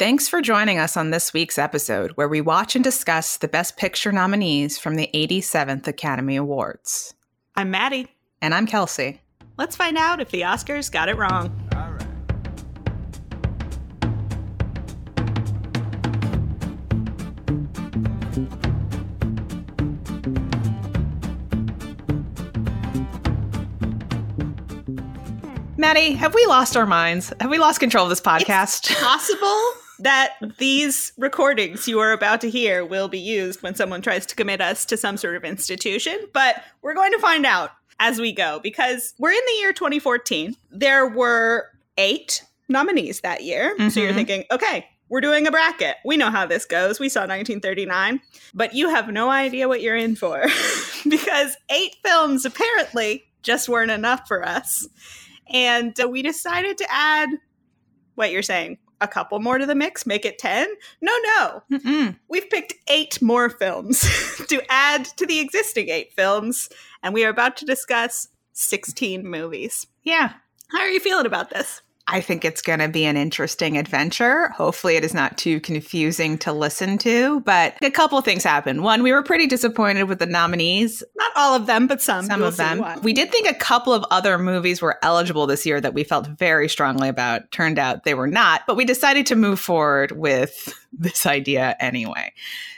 Thanks for joining us on this week's episode, where we watch and discuss the Best Picture nominees from the 87th Academy Awards. I'm Maddie. And I'm Kelsey. Let's find out if the Oscars got it wrong. Maddie, have we lost our minds? Have we lost control of this podcast? It's possible that these recordings you are about to hear will be used when someone tries to commit us to some sort of institution, but we're going to find out as we go because we're in the year 2014. There were eight nominees that year. Mm-hmm. So you're mm-hmm. thinking, okay, we're doing a bracket. We know how this goes. We saw 1939, but you have no idea what you're in for because eight films apparently just weren't enough for us. And uh, we decided to add what you're saying, a couple more to the mix, make it 10. No, no. Mm-mm. We've picked eight more films to add to the existing eight films. And we are about to discuss 16 movies. Yeah. How are you feeling about this? I think it's going to be an interesting adventure. Hopefully, it is not too confusing to listen to. But a couple things happened. One, we were pretty disappointed with the nominees. Not all of them, but some. Some of them. We did think a couple of other movies were eligible this year that we felt very strongly about. Turned out they were not. But we decided to move forward with this idea anyway.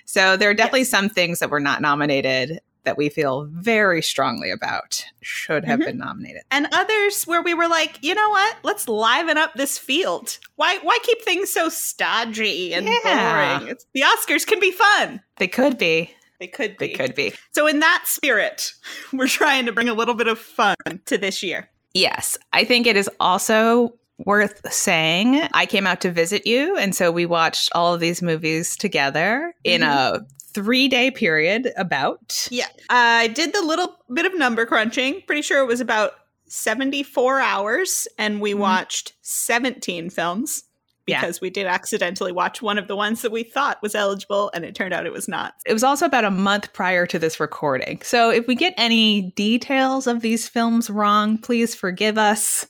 So there are definitely yes. some things that were not nominated that we feel very strongly about should have mm-hmm. been nominated. And others where we were like, you know what? Let's liven up this field. Why why keep things so stodgy and yeah. boring? It's, the Oscars can be fun. They could be. They could be. They could be. So in that spirit, we're trying to bring a little bit of fun to this year. Yes. I think it is also worth saying. I came out to visit you, and so we watched all of these movies together in mm-hmm. a three day period about. Yeah. I did the little bit of number crunching. Pretty sure it was about 74 hours, and we mm-hmm. watched 17 films because yeah. we did accidentally watch one of the ones that we thought was eligible and it turned out it was not. It was also about a month prior to this recording. So if we get any details of these films wrong, please forgive us.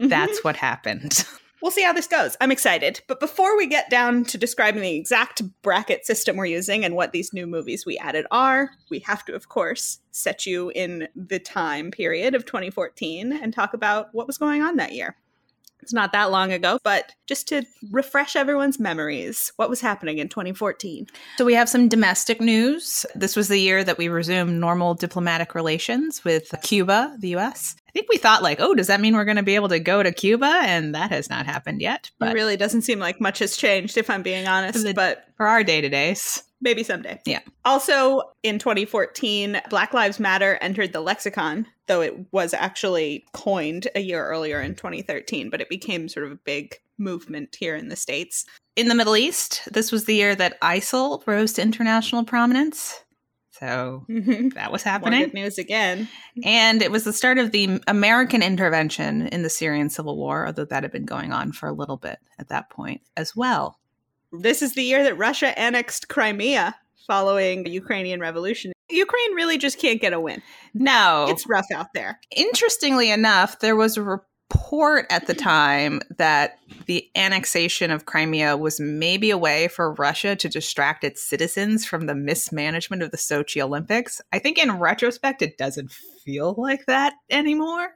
Mm-hmm. That's what happened. We'll see how this goes. I'm excited. But before we get down to describing the exact bracket system we're using and what these new movies we added are, we have to, of course, set you in the time period of 2014 and talk about what was going on that year. It's not that long ago, but just to refresh everyone's memories, what was happening in 2014? So, we have some domestic news. This was the year that we resumed normal diplomatic relations with Cuba, the US. I think we thought like, oh, does that mean we're going to be able to go to Cuba? And that has not happened yet. But it really doesn't seem like much has changed, if I'm being honest. The, but for our day to days, maybe someday. Yeah. Also, in 2014, Black Lives Matter entered the lexicon, though it was actually coined a year earlier in 2013. But it became sort of a big movement here in the states. In the Middle East, this was the year that ISIL rose to international prominence. So mm-hmm. that was happening. good news again. And it was the start of the American intervention in the Syrian civil war, although that had been going on for a little bit at that point as well. This is the year that Russia annexed Crimea following the Ukrainian revolution. Ukraine really just can't get a win. No. It's rough out there. Interestingly enough, there was a report at the time that the annexation of Crimea was maybe a way for Russia to distract its citizens from the mismanagement of the Sochi Olympics. I think in retrospect, it doesn't feel like that anymore.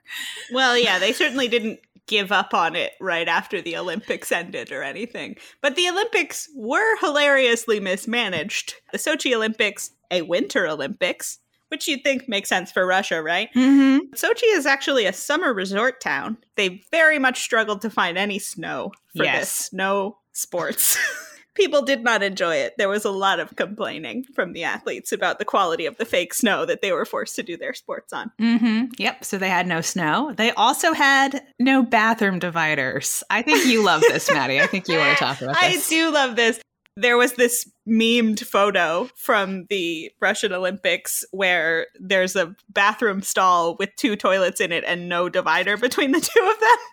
Well, yeah, they certainly didn't give up on it right after the Olympics ended or anything. But the Olympics were hilariously mismanaged. The Sochi Olympics, a winter Olympics, which you'd think makes sense for Russia, right? Mm-hmm. Sochi is actually a summer resort town. They very much struggled to find any snow for yes. this. No sports. People did not enjoy it. There was a lot of complaining from the athletes about the quality of the fake snow that they were forced to do their sports on. Mm-hmm. Yep. So they had no snow. They also had no bathroom dividers. I think you love this, Maddie. I think you want to talk about this. I do love this there was this memed photo from the Russian Olympics where there's a bathroom stall with two toilets in it and no divider between the two of them.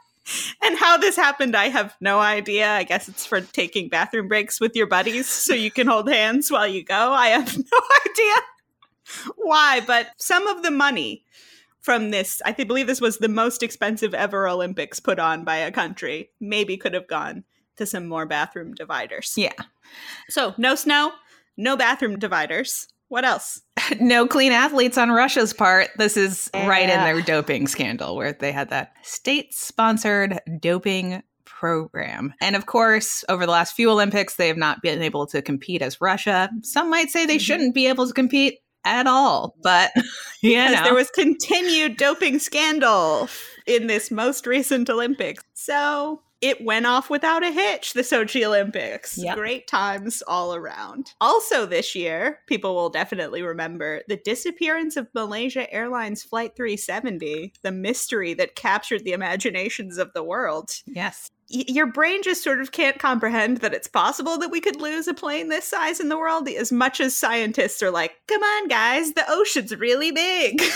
And how this happened, I have no idea. I guess it's for taking bathroom breaks with your buddies so you can hold hands while you go. I have no idea why, but some of the money from this, I believe this was the most expensive ever Olympics put on by a country, maybe could have gone to some more bathroom dividers. Yeah. So, no snow, no bathroom dividers. What else? no clean athletes on Russia's part. This is right in their doping scandal where they had that state sponsored doping program. And of course, over the last few Olympics, they have not been able to compete as Russia. Some might say they Mhm. shouldn't be able to compete at all, but you know. there was continued doping scandal in this most recent Olympics. So it went off without a hitch, the Sochi Olympics. Yep. Great times all around. Also, this year, people will definitely remember the disappearance of Malaysia Airlines Flight 370, the mystery that captured the imaginations of the world. yes. Your brain just sort of can't comprehend that it's possible that we could lose a plane this size in the world as much as scientists are like come on guys the ocean's really big.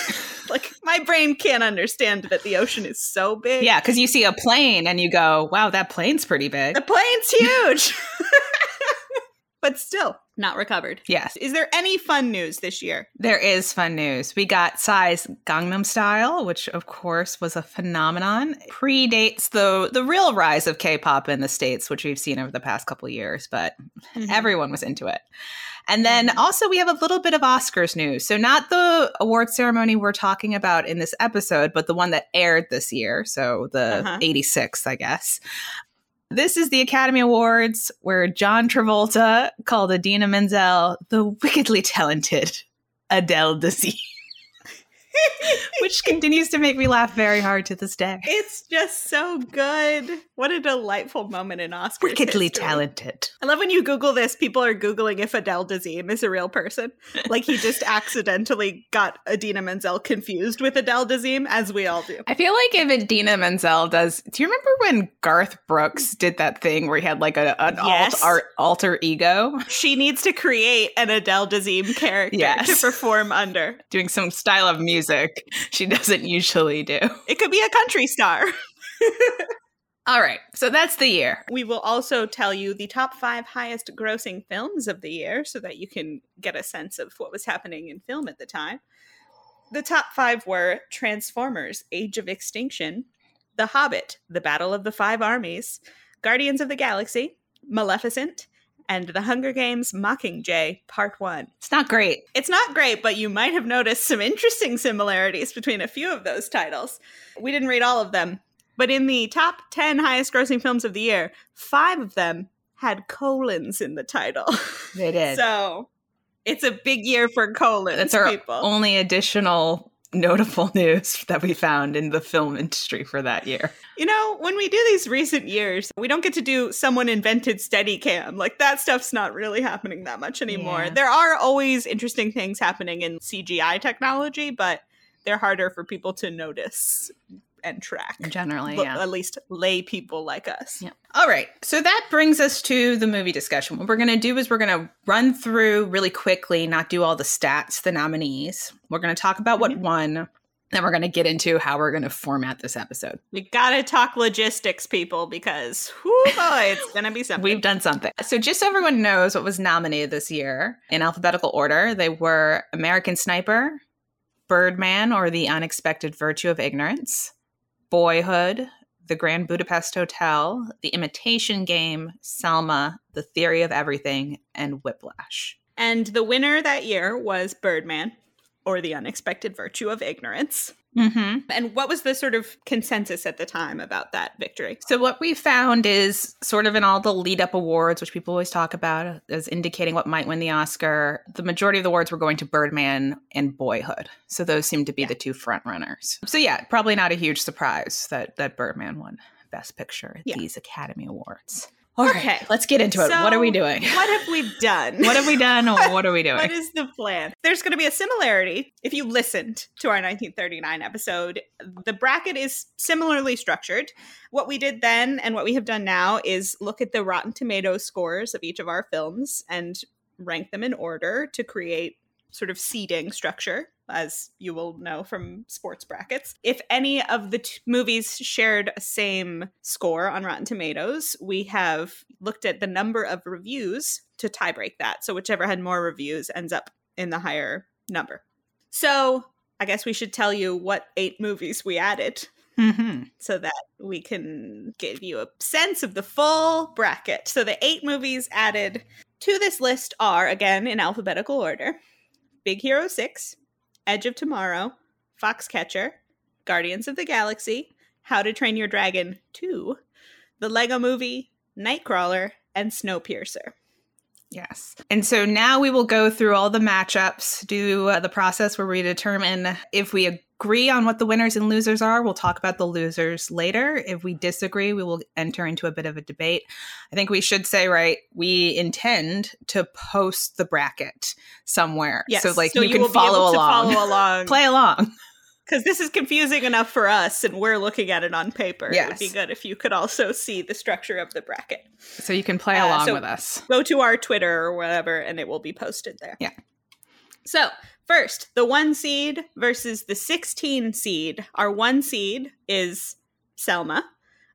Like my brain can't understand that the ocean is so big. Yeah, because you see a plane and you go, wow, that plane's pretty big. the plane's huge. But still not recovered Yes. is there any fun news this year There is fun news. We got Psy's Gangnam Style, which of course was a phenomenon. Predates the the real rise of K-pop in the states, which we've seen over the past couple of years, but everyone was into it. And then Mhm. also we have a little bit of Oscars news. So not the award ceremony we're talking about in this episode, but the one that aired this year, so the Uh-huh. 86th, I guess. This is the Academy Awards where John Travolta called Idina Menzel the wickedly talented Adele Dazeem, which continues to make me laugh very hard to this day. it's just so good what a delightful moment in oscars Wickedly history. talented. I love when you Google this, people are Googling if Adele Dazeem is a real person. Like he just accidentally got Idina Menzel confused with Adele Dazeem, as we all do. I feel like if Idina Menzel does, do you remember when Garth Brooks did that thing where he had like a, an Yes. alt, alter ego She needs to create an Adele Dazeem character Yes. to perform under. doing some style of music she doesn't usually do? It could be a country star. All right, so that's the year. We will also tell you the top five highest grossing films of the year so that you can get a sense of what was happening in film at the time. The top five were Transformers Age of Extinction, The Hobbit, The Battle of the Five Armies, Guardians of the Galaxy, Maleficent, and The Hunger Games Mockingjay Part 1. It's not great. It's not great, but you might have noticed some interesting similarities between a few of those titles. We didn't read all of them, but in the top 10 highest grossing films of the year, five of them had colons in the title. They did. so it's a big year for colons, that's our people. only additional notable news that we found in the film industry for that year. You know, when we do these recent years, we don't get to do someone invented Steadicam. Like that stuff's not really happening that much anymore. Yeah. There are always interesting things happening in CGI technology, but they're harder for people to notice and track. Generally, L- yeah. At least lay people like us. Yeah. All right. So that brings us to the movie discussion. What we're going to do is we're going to run through really quickly, not do all the stats, the nominees. We're going to talk about what Mhm. won. Then we're going to get into how we're going to format this episode. We gotta talk logistics, people, because boy, it's gonna be something. We've done something. So, just so everyone knows what was nominated this year in alphabetical order, they were American Sniper, Birdman or The Unexpected Virtue of Ignorance, Boyhood, The Grand Budapest Hotel, The Imitation Game, Selma, The Theory of Everything, and Whiplash. and the winner that year was Birdman, or The Unexpected Virtue of Ignorance. Mm-hmm. And what was the sort of consensus at the time about that victory? So, what we found is sort of in all the lead up awards, which people always talk about as indicating what might win the Oscar, the majority of the awards were going to Birdman and Boyhood. So, those seem to be Yeah. the two front runners. So, yeah, probably not a huge surprise that, that Birdman won Best Picture at Yeah. these Academy Awards. All right, Okay. let's get into it. what are we doing? What have we done? What have we done? what are we doing? What is the plan? There's going to be a similarity. If you listened to our 1939 episode, the bracket is similarly structured. What we did then and what we have done now is look at the Rotten Tomatoes scores of each of our films and rank them in order to create sort of seeding structure, as you will know from sports brackets. If any of the t- movies shared a same score on Rotten Tomatoes, we have looked at the number of reviews to tiebreak that. So whichever had more reviews ends up in the higher number. So I guess we should tell you what eight movies we added Mm-hmm. so that we can give you a sense of the full bracket. So the eight movies added to this list are, again, in alphabetical order Big Hero 6, Edge of Tomorrow, Foxcatcher, Guardians of the Galaxy, How to Train Your Dragon 2, The Lego Movie, Nightcrawler, and Snowpiercer. Yes. And so now we will go through all the matchups, do uh, the process where we determine if we agree on what the winners and losers are. We'll talk about the losers later. If we disagree, we will enter into a bit of a debate. I think we should say, right, we intend to post the bracket somewhere. Yes, So, like, so you, you can follow along. follow along. Play along. Because this is confusing enough for us, and we're looking at it on paper. It would be good if you could also see the structure of the bracket. So you can play Uh, along so- with us. Go to our Twitter or whatever, and it will be posted there. Yeah. So, first, the one seed versus the 16 seed. Our one seed is Selma,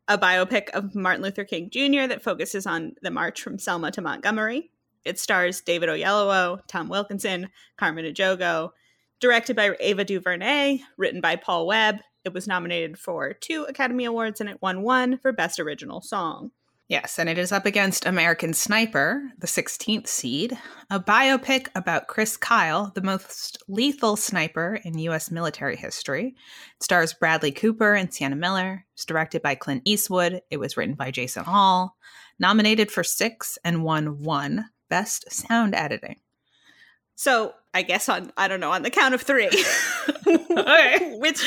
a biopic of Martin Luther King Jr. that focuses on the march from Selma to Montgomery. It stars David Oyelowo, Tom Wilkinson, Carmen Ejogo, directed by Ava DuVernay, written by Paul Webb. It was nominated for two Academy Awards and it won one for Best Original Song. Yes, and it is up against American Sniper, the 16th seed, a biopic about Chris Kyle, the most lethal sniper in U.S. military history. It stars Bradley Cooper and Sienna Miller. It's directed by Clint Eastwood. It was written by Jason Hall. Nominated for six and won one Best Sound Editing. So I guess on I don't know on the count of three, Okay. which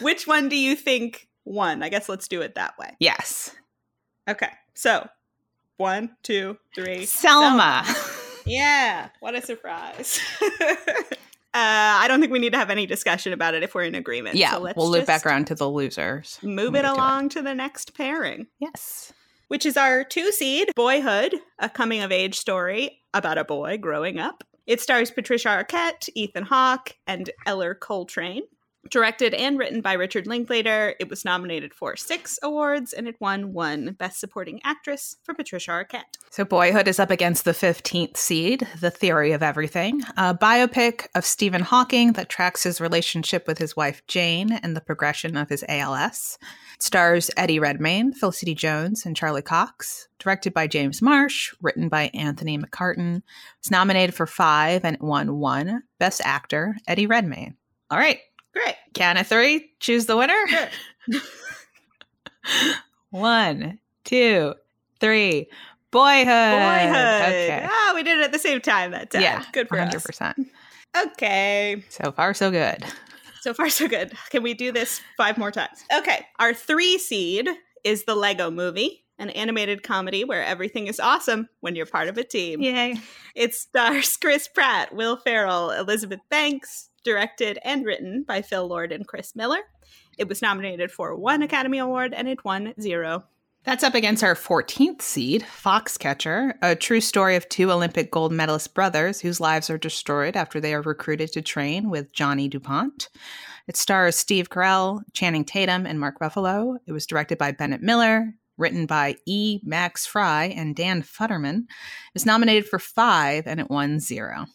which one do you think won? I guess let's do it that way. Yes. Okay, so one, two, three. Selma. Yeah, what a surprise. uh, I don't think we need to have any discussion about it if we're in agreement. yeah, so let's we'll loop back around to the losers. Move we it get to along to the next pairing. Yes. which is our two seed Boyhood, a coming of age story about a boy growing up. It stars Patricia Arquette, Ethan Hawke, and Ellar Coltrane. Directed and written by Richard Linklater, it was nominated for six awards and it won one Best Supporting Actress for Patricia Arquette. So, Boyhood is up against the 15th seed, The Theory of Everything, a biopic of Stephen Hawking that tracks his relationship with his wife Jane and the progression of his ALS. It stars Eddie Redmayne, Felicity Jones, and Charlie Cox. Directed by James Marsh, written by Anthony McCarten. It's nominated for five and it won one Best Actor, Eddie Redmayne. All right, Great. count of three, choose the winner. Sure. One, two, three. Boyhood. Boyhood. Okay. Ah, we did it at the same time that time. Yeah, Good for 100%. us. Okay. So far, so good. So far, so good. Can we do this five more times? Okay. Our three seed is the Lego movie, an animated comedy where everything is awesome when you're part of a team. Yay. It stars Chris Pratt, Will Ferrell, Elizabeth Banks, directed and written by Phil Lord and Chris Miller. It was nominated for one Academy Award and it won zero. That's up against our 14th seed, Foxcatcher, a true story of two Olympic gold medalist brothers whose lives are destroyed after they are recruited to train with Johnny DuPont. It stars Steve Carell, Channing Tatum, and Mark Ruffalo. It was directed by Bennett Miller, written by E. Max Frye and Dan Futterman. It was nominated for five and it won zero.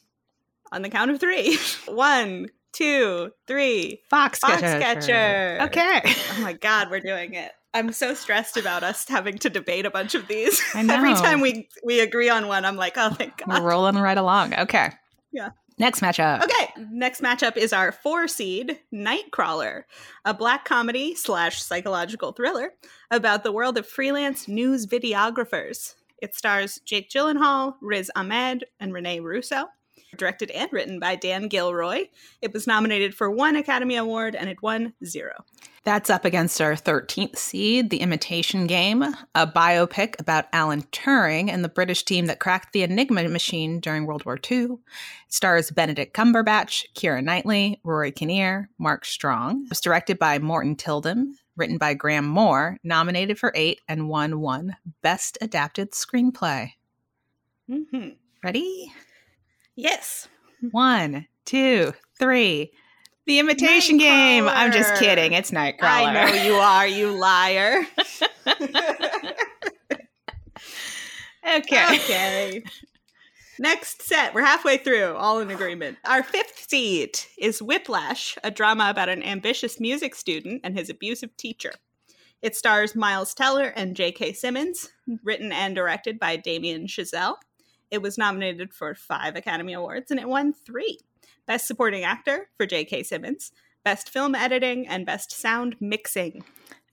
On the count of three. One, two, three. Foxcatcher. Foxcatcher. Okay. Oh my god, we're doing it. I'm so stressed about us having to debate a bunch of these. I Every time we we agree on one, I'm like, oh thank We're rolling right along. Okay. Yeah. Next matchup. Okay, next matchup is our four seed Nightcrawler, a black comedy slash psychological thriller about the world of freelance news videographers. It stars Jake Gyllenhaal, Riz Ahmed, and Renee Russo. Directed and written by Dan Gilroy. It was nominated for one Academy Award and it won zero. That's up against our 13th seed, The Imitation Game, a biopic about Alan Turing and the British team that cracked the Enigma machine during World War II. It stars Benedict Cumberbatch, Keira Knightley, Rory Kinnear, Mark Strong. It was directed by Morten Tyldum, written by Graham Moore, nominated for eight and won one Best Adapted Screenplay. hmm Ready? Yes. One, two, three. The Imitation Game. I'm just kidding. It's Nightcrawler. I know you are, you liar. Okay. okay. Next set, we're halfway through, all in agreement. Our fifth seat is Whiplash, a drama about an ambitious music student and his abusive teacher. It stars Miles Teller and J.K. Simmons, written and directed by Damien Chazelle. It was nominated for five Academy Awards and it won three Best Supporting Actor for J.K. Simmons, Best Film Editing, and Best Sound Mixing.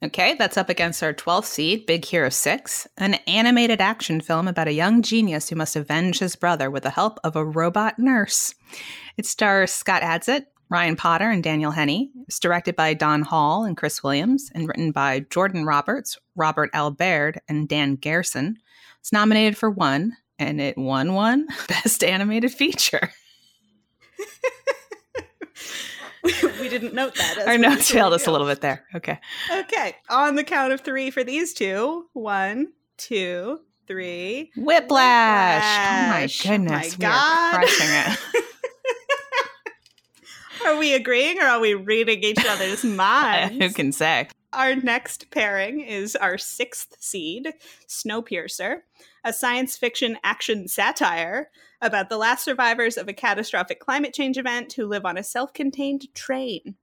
Okay, that's up against our 12th seed, Big Hero 6, an animated action film about a young genius who must avenge his brother with the help of a robot nurse. It stars Scott Adsit, Ryan Potter, and Daniel Henney. It's directed by Don Hall and Chris Williams, and written by Jordan Roberts, Robert L. Baird, and Dan Gerson. It's nominated for one, and it won one Best Animated Feature. we didn't note that. Our notes failed us a little bit there. Okay. Okay. On the count of three for these two. One, two, three. Whiplash. Oh Whiplash. Oh my goodness. My God. We are crushing it. are we agreeing or are we reading each other's minds? Who can say? Our next pairing is our sixth seed, Snowpiercer, a science fiction action satire about the last survivors of a catastrophic climate change event who live on a self contained train.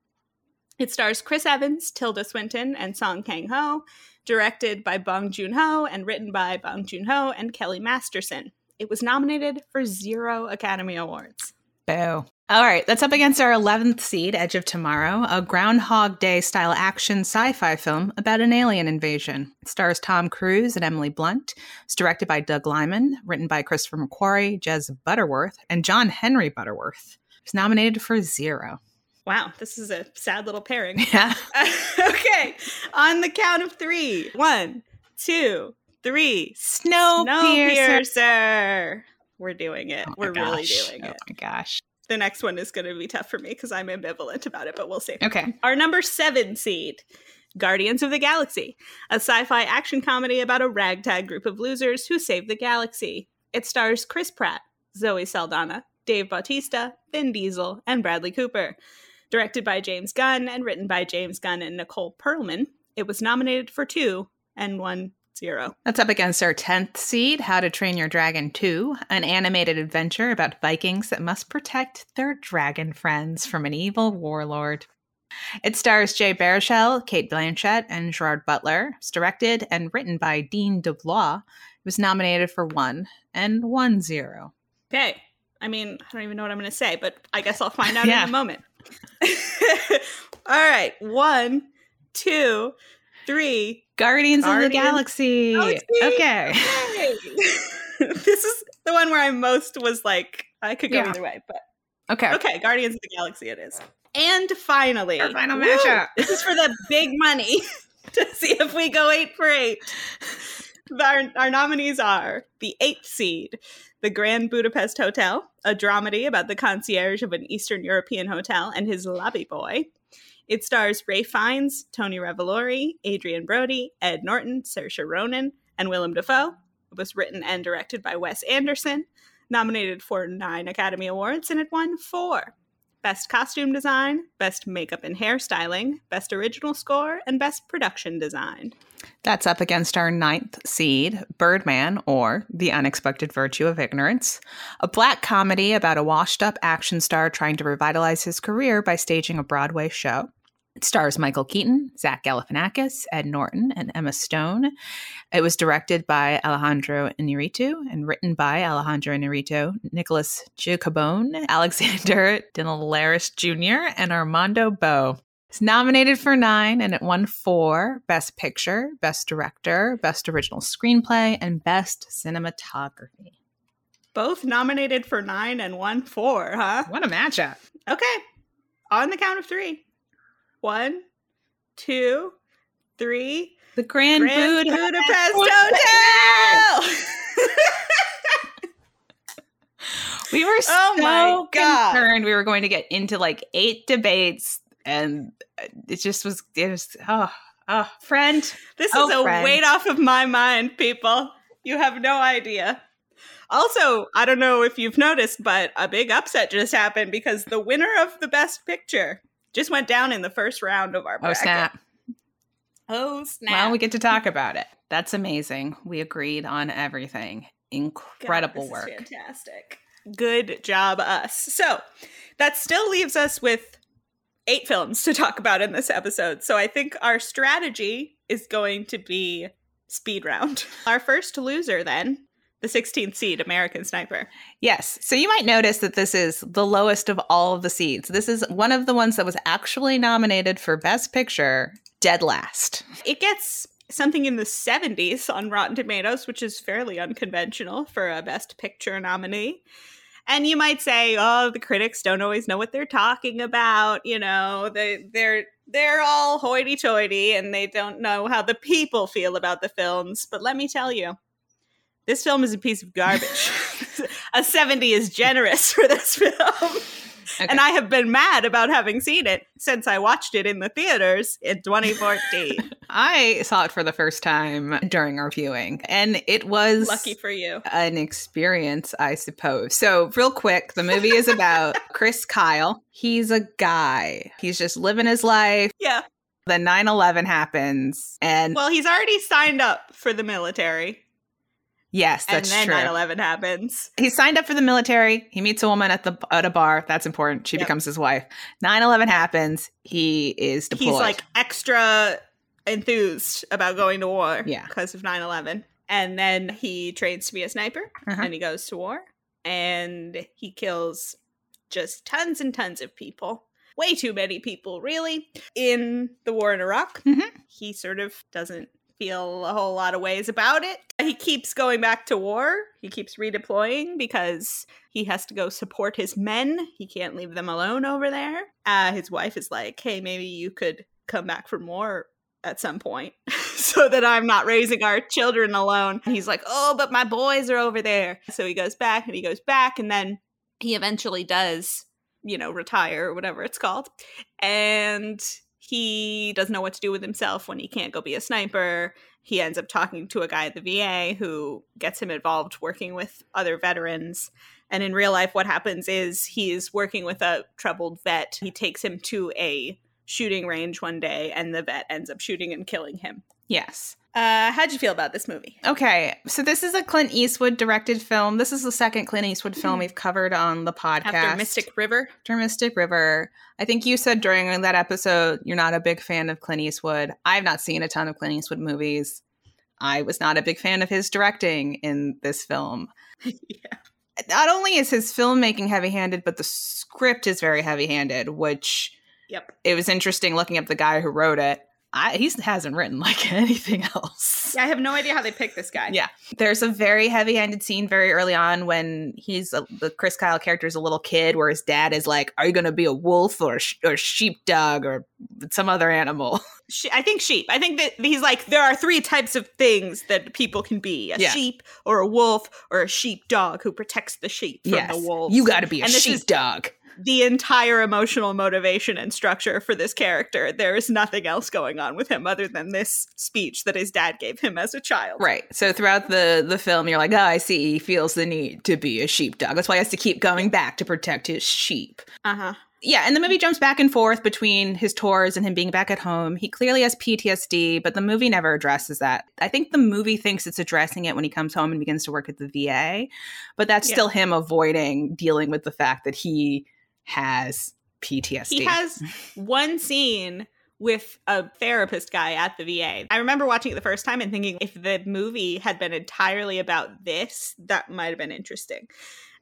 It stars Chris Evans, Tilda Swinton, and Song Kang Ho, directed by Bong Joon Ho and written by Bong Joon Ho and Kelly Masterson. It was nominated for zero Academy Awards. Boo. All right, that's up against our 11th seed, Edge of Tomorrow, a Groundhog Day style action sci fi film about an alien invasion. It stars Tom Cruise and Emily Blunt. It's directed by Doug Liman, written by Christopher McQuarrie, Jez Butterworth, and John Henry Butterworth. It's nominated for zero. Wow, this is a sad little pairing. Yeah. okay, on the count of three: one, two, three. One, two, three. Snowpiercer. Snowpiercer. We're doing it. Oh We're really gosh. doing Oh it. Oh my gosh. The next one is going to be tough for me because I'm ambivalent about it, but we'll see. Okay. Our number seven seed, Guardians of the Galaxy, a sci fi action comedy about a ragtag group of losers who save the galaxy. It stars Chris Pratt, Zoe Saldana, Dave Bautista, Vin Diesel, and Bradley Cooper. Directed by James Gunn and written by James Gunn and Nicole Perlman, it was nominated for two and won zero. That's up against our 10th seed, How to Train Your Dragon 2, an animated adventure about Vikings that must protect their dragon friends from an evil warlord. It stars Jay Baruchel, Cate Blanchett, and Gerard Butler. It's directed and written by Dean DeBlois. It was nominated for one and won zero. Okay. I mean, I don't even know what I'm going to say, but I guess I'll find out Yeah. in a moment. All right. One, two, three. Guardians, of the Galaxy. Galaxy. Okay. This is the one where I most was like, I could go Yeah. either way, but Okay. okay, Guardians of the Galaxy it is. And finally, Our final woo, mashup. This is for the big money to see if we go eight for eight. Our, our nominees are the eighth seed, The Grand Budapest Hotel, a dramedy about the concierge of an Eastern European hotel and his lobby boy. It stars Ray Fiennes, Tony Revolori, Adrien Brody, Ed Norton, Saoirse Ronan, and Willem Dafoe. It was written and directed by Wes Anderson, nominated for nine Academy Awards, and it won four. Best Costume Design, Best Makeup and Hairstyling, Best Original Score, and Best Production Design. That's up against our ninth seed, Birdman, or The Unexpected Virtue of Ignorance, a black comedy about a washed up action star trying to revitalize his career by staging a Broadway show. It stars Michael Keaton, Zach Galifianakis, Ed Norton, and Emma Stone. It was directed by Alejandro Inarritu and written by Alejandro Inarritu, Nicholas Giacobone, Alexander Dinelaris Jr., and Armando Bo. It's nominated for nine and it won four Best Picture, Best Director, Best Original Screenplay, and Best Cinematography. Both nominated for nine and won four, huh? What a matchup. Okay. On the count of three. One, two, three. The Grand, Grand Budapest, Budapest Hotel! We were oh so Oh my God. concerned we were going to get into like eight debates and it just was, it was, oh, oh, friend. This Oh, is a friend. weight off of my mind, people. You have no idea. Also, I don't know if you've noticed, but a big upset just happened because the winner of the best picture just went down in the first round of our oh, bracket. Oh, snap. Oh, snap. Well, we get to talk about it. That's amazing. We agreed on everything. incredible God, work. fantastic. Good job, us. So that still leaves us with eight films to talk about in this episode. So I think our strategy is going to be speed round. Our first loser, then, the 16th seed, American Sniper. Yes. So you might notice that this is the lowest of all of the seeds. This is one of the ones that was actually nominated for Best Picture, dead last. It gets something in the 70s on Rotten Tomatoes, which is fairly unconventional for a Best Picture nominee. And you might say, "Oh, the critics don't always know what they're talking about. You know, they they're they're all hoity-toity and they don't know how the people feel about the films." But let me tell you, this film is a piece of garbage. a 70 is generous for this film. Okay. And I have been mad about having seen it since I watched it in the theaters in 2014. I saw it for the first time during our viewing, and it was Lucky for you. an experience, I suppose. So, real quick, the movie is about Chris Kyle. He's a guy. He's just living his life. Yeah. Then 9 11 happens. And Well, he's already signed up for the military. Yes, And that's then true. 9 11 happens. He signed up for the military. He meets a woman at the at a bar. That's important. She Yep. becomes his wife. 9/11 happens. He is deployed. He's like extra enthused about going to war Yeah. because of 9 11. And then he trains to be a sniper Uh-huh. and he goes to war and he kills just tons and tons of people. Way too many people, really. In the war in Iraq, Mhm. he sort of doesn't feel a whole lot of ways about it. He keeps going back to war. He keeps redeploying because he has to go support his men. He can't leave them alone over there. Uh, his wife is like, hey, maybe you could come back from war at some point so that I'm not raising our children alone. And he's like, oh, but my boys are over there. So he goes back and he goes back and then he eventually does, you know, retire or whatever it's called. And he doesn't know what to do with himself when he can't go be a sniper. He ends up talking to a guy at the VA who gets him involved working with other veterans. And in real life, what happens is he's working with a troubled vet. He takes him to a shooting range one day, and the vet ends up shooting and killing him. yes. Uh, how'd you feel about this movie? Okay, so this is a Clint Eastwood directed film. This is the second Clint Eastwood film Mhm. we've covered on the podcast. After Mystic River? After Mystic River. I think you said during that episode you're not a big fan of Clint Eastwood. I've not seen a ton of Clint Eastwood movies. I was not a big fan of his directing in this film. yeah. Not only is his filmmaking heavy-handed, but the script is very heavy-handed, which Yep. it was interesting looking up the guy who wrote it. I, he hasn't written like anything else. Yeah, I have no idea how they picked this guy. Yeah. There's a very heavy-handed scene very early on when he's a, the Chris Kyle character is a little kid, where his dad is like, "Are you going to be a wolf or a sh- or sheepdog or some other animal?" She- I think sheep. I think that he's like there are three types of things that people can be: a Yeah. sheep, or a wolf, or a sheep dog who protects the sheep from yes, the wolves. you got to be a And this is- sheepdog. the entire emotional motivation and structure for this character. There is nothing else going on with him other than this speech that his dad gave him as a child. Right. So throughout the the film, you're like, "Oh, I see. He feels the need to be a sheepdog. That's why he has to keep going back to protect his sheep." Uh huh. Yeah, and the movie jumps back and forth between his tours and him being back at home. He clearly has PTSD, but the movie never addresses that. I think the movie thinks it's addressing it when he comes home and begins to work at the VA, but that's Yeah. still him avoiding dealing with the fact that he has PTSD. He has one scene with a therapist guy at the VA. I remember watching it the first time and thinking if the movie had been entirely about this, that might have been interesting.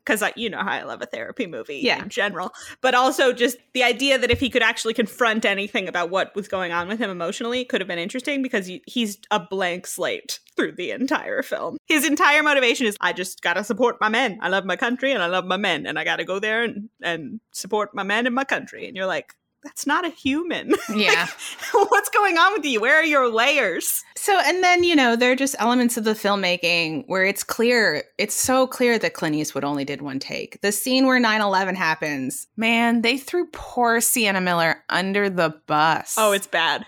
Because you know how I love a therapy movie Yeah. in general, but also just the idea that if he could actually confront anything about what was going on with him emotionally could have been interesting because he's a blank slate through the entire film. His entire motivation is I just gotta support my men. I love my country and I love my men, and I gotta go there and, and support my men and my country. And you're like, that's not a human. yeah. What's going on with you? Where are your layers? So, and then, you know, there are just elements of the filmmaking where it's clear, it's so clear that Clint Eastwood only did one take. The scene where 9 11 happens, man, they threw poor Sienna Miller under the bus. Oh, it's bad.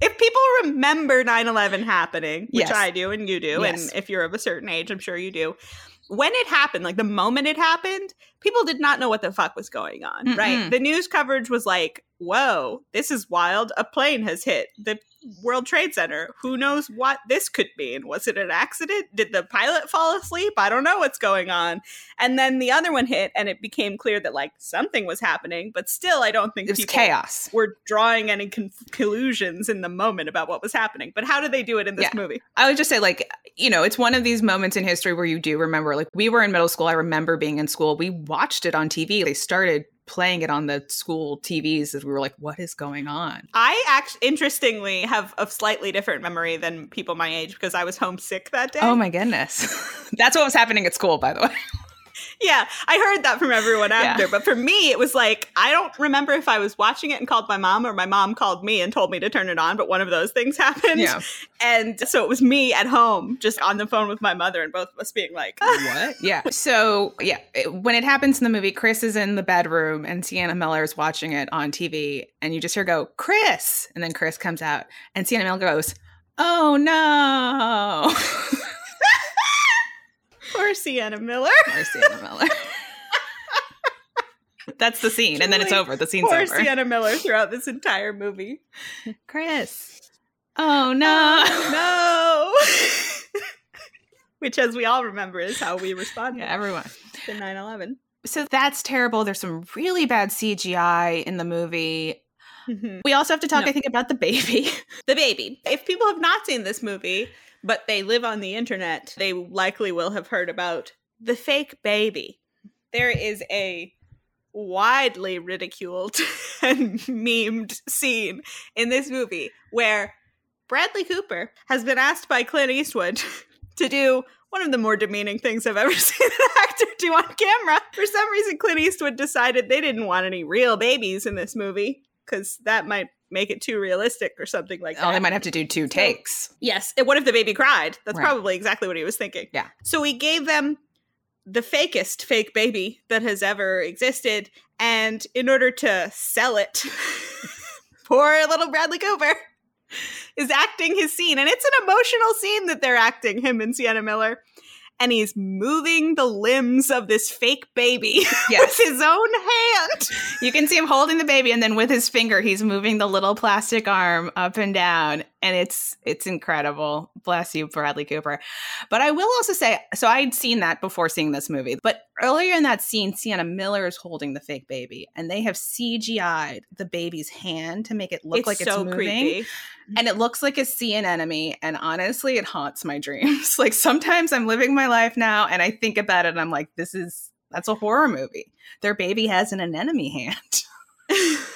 If people remember 9 11 happening, which Yes. I do and you do, Yes. and if you're of a certain age, I'm sure you do, when it happened, like the moment it happened, people did not know what the fuck was going on, right? Mm-mm. The news coverage was like whoa, this is wild. A plane has hit the World Trade Center. Who knows what this could mean? Was it an accident? Did the pilot fall asleep? I don't know what's going on. And then the other one hit, and it became clear that like something was happening, but still, I don't think it was chaos. Were drawing any conclusions in the moment about what was happening. But how do they do it in this Yeah. movie? I would just say, like, you know, it's one of these moments in history where you do remember, like, we were in middle school. I remember being in school. We watched it on TV. They started playing it on the school TVs as we were like, what is going on? I actually, interestingly, have a slightly different memory than people my age because I was homesick that day. Oh my goodness. That's what was happening at school, by the way. Yeah, I heard that from everyone Yeah. after. But for me, it was like, I don't remember if I was watching it and called my mom or my mom called me and told me to turn it on, but one of those things happened. Yeah. And so it was me at home, just on the phone with my mother, and both of us being like, what? Yeah. So, yeah, it- when it happens in the movie, Chris is in the bedroom and Sienna Miller is watching it on TV, and you just hear go, Chris. And then Chris comes out, and Sienna Miller goes, Oh no. poor Sienna Miller. Poor Sienna Miller. That's the scene, and then it's over. The scene's Poor over. Sienna Miller throughout this entire movie. Chris. Oh no. Oh, no. Which, as we all remember, is how we responded yeah, everyone. to 9 11. So that's terrible. There's some really bad CGI in the movie. Mm-hmm. We also have to talk, No. I think, about the baby. The baby. If people have not seen this movie, but they live on the internet, they likely will have heard about the fake baby. There is a widely ridiculed and memed scene in this movie where Bradley Cooper has been asked by Clint Eastwood to do one of the more demeaning things I've ever seen an actor do on camera. For some reason, Clint Eastwood decided they didn't want any real babies in this movie because that might make it too realistic or something like that. Oh, they might have to do two takes. Yes. And what if the baby cried? That's Right. probably exactly what he was thinking. Yeah. So we gave them the fakest fake baby that has ever existed. And in order to sell it, poor little Bradley Cooper is acting his scene. And it's an emotional scene that they're acting, him and Sienna Miller. And he's moving the limbs of this fake baby Yes. with his own hand. You can see him holding the baby, and then with his finger, he's moving the little plastic arm up and down, and it's it's incredible. Bless you, Bradley Cooper. But I will also say, so I'd seen that before seeing this movie, but earlier in that scene, Sienna Miller is holding the fake baby, and they have CGI'd the baby's hand to make it look like it's so moving, creepy. and it looks like a sea anemone. And honestly, it haunts my dreams. like sometimes I'm living my life now, and I think about it, and I'm like, this is that's a horror movie. Their baby has an anemone hand.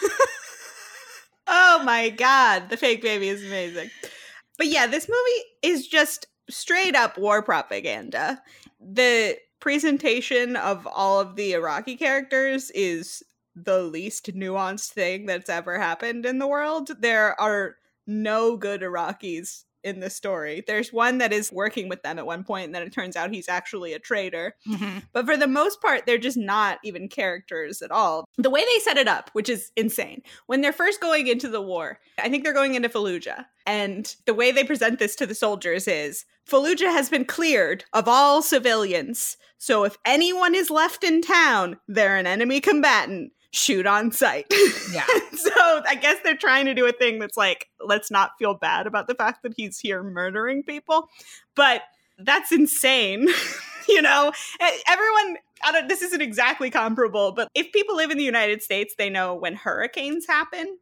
oh my god, the fake baby is amazing. But yeah, this movie is just straight up war propaganda. The presentation of all of the Iraqi characters is the least nuanced thing that's ever happened in the world. There are no good Iraqis in the story. There's one that is working with them at one point, and then it turns out he's actually a traitor. Mm-hmm. But for the most part, they're just not even characters at all. The way they set it up, which is insane, when they're first going into the war, I think they're going into Fallujah. And the way they present this to the soldiers is Fallujah has been cleared of all civilians. So if anyone is left in town, they're an enemy combatant. Shoot on sight. Yeah. so I guess they're trying to do a thing that's like, let's not feel bad about the fact that he's here murdering people. But that's insane. you know, everyone, I don't, this isn't exactly comparable, but if people live in the United States, they know when hurricanes happen,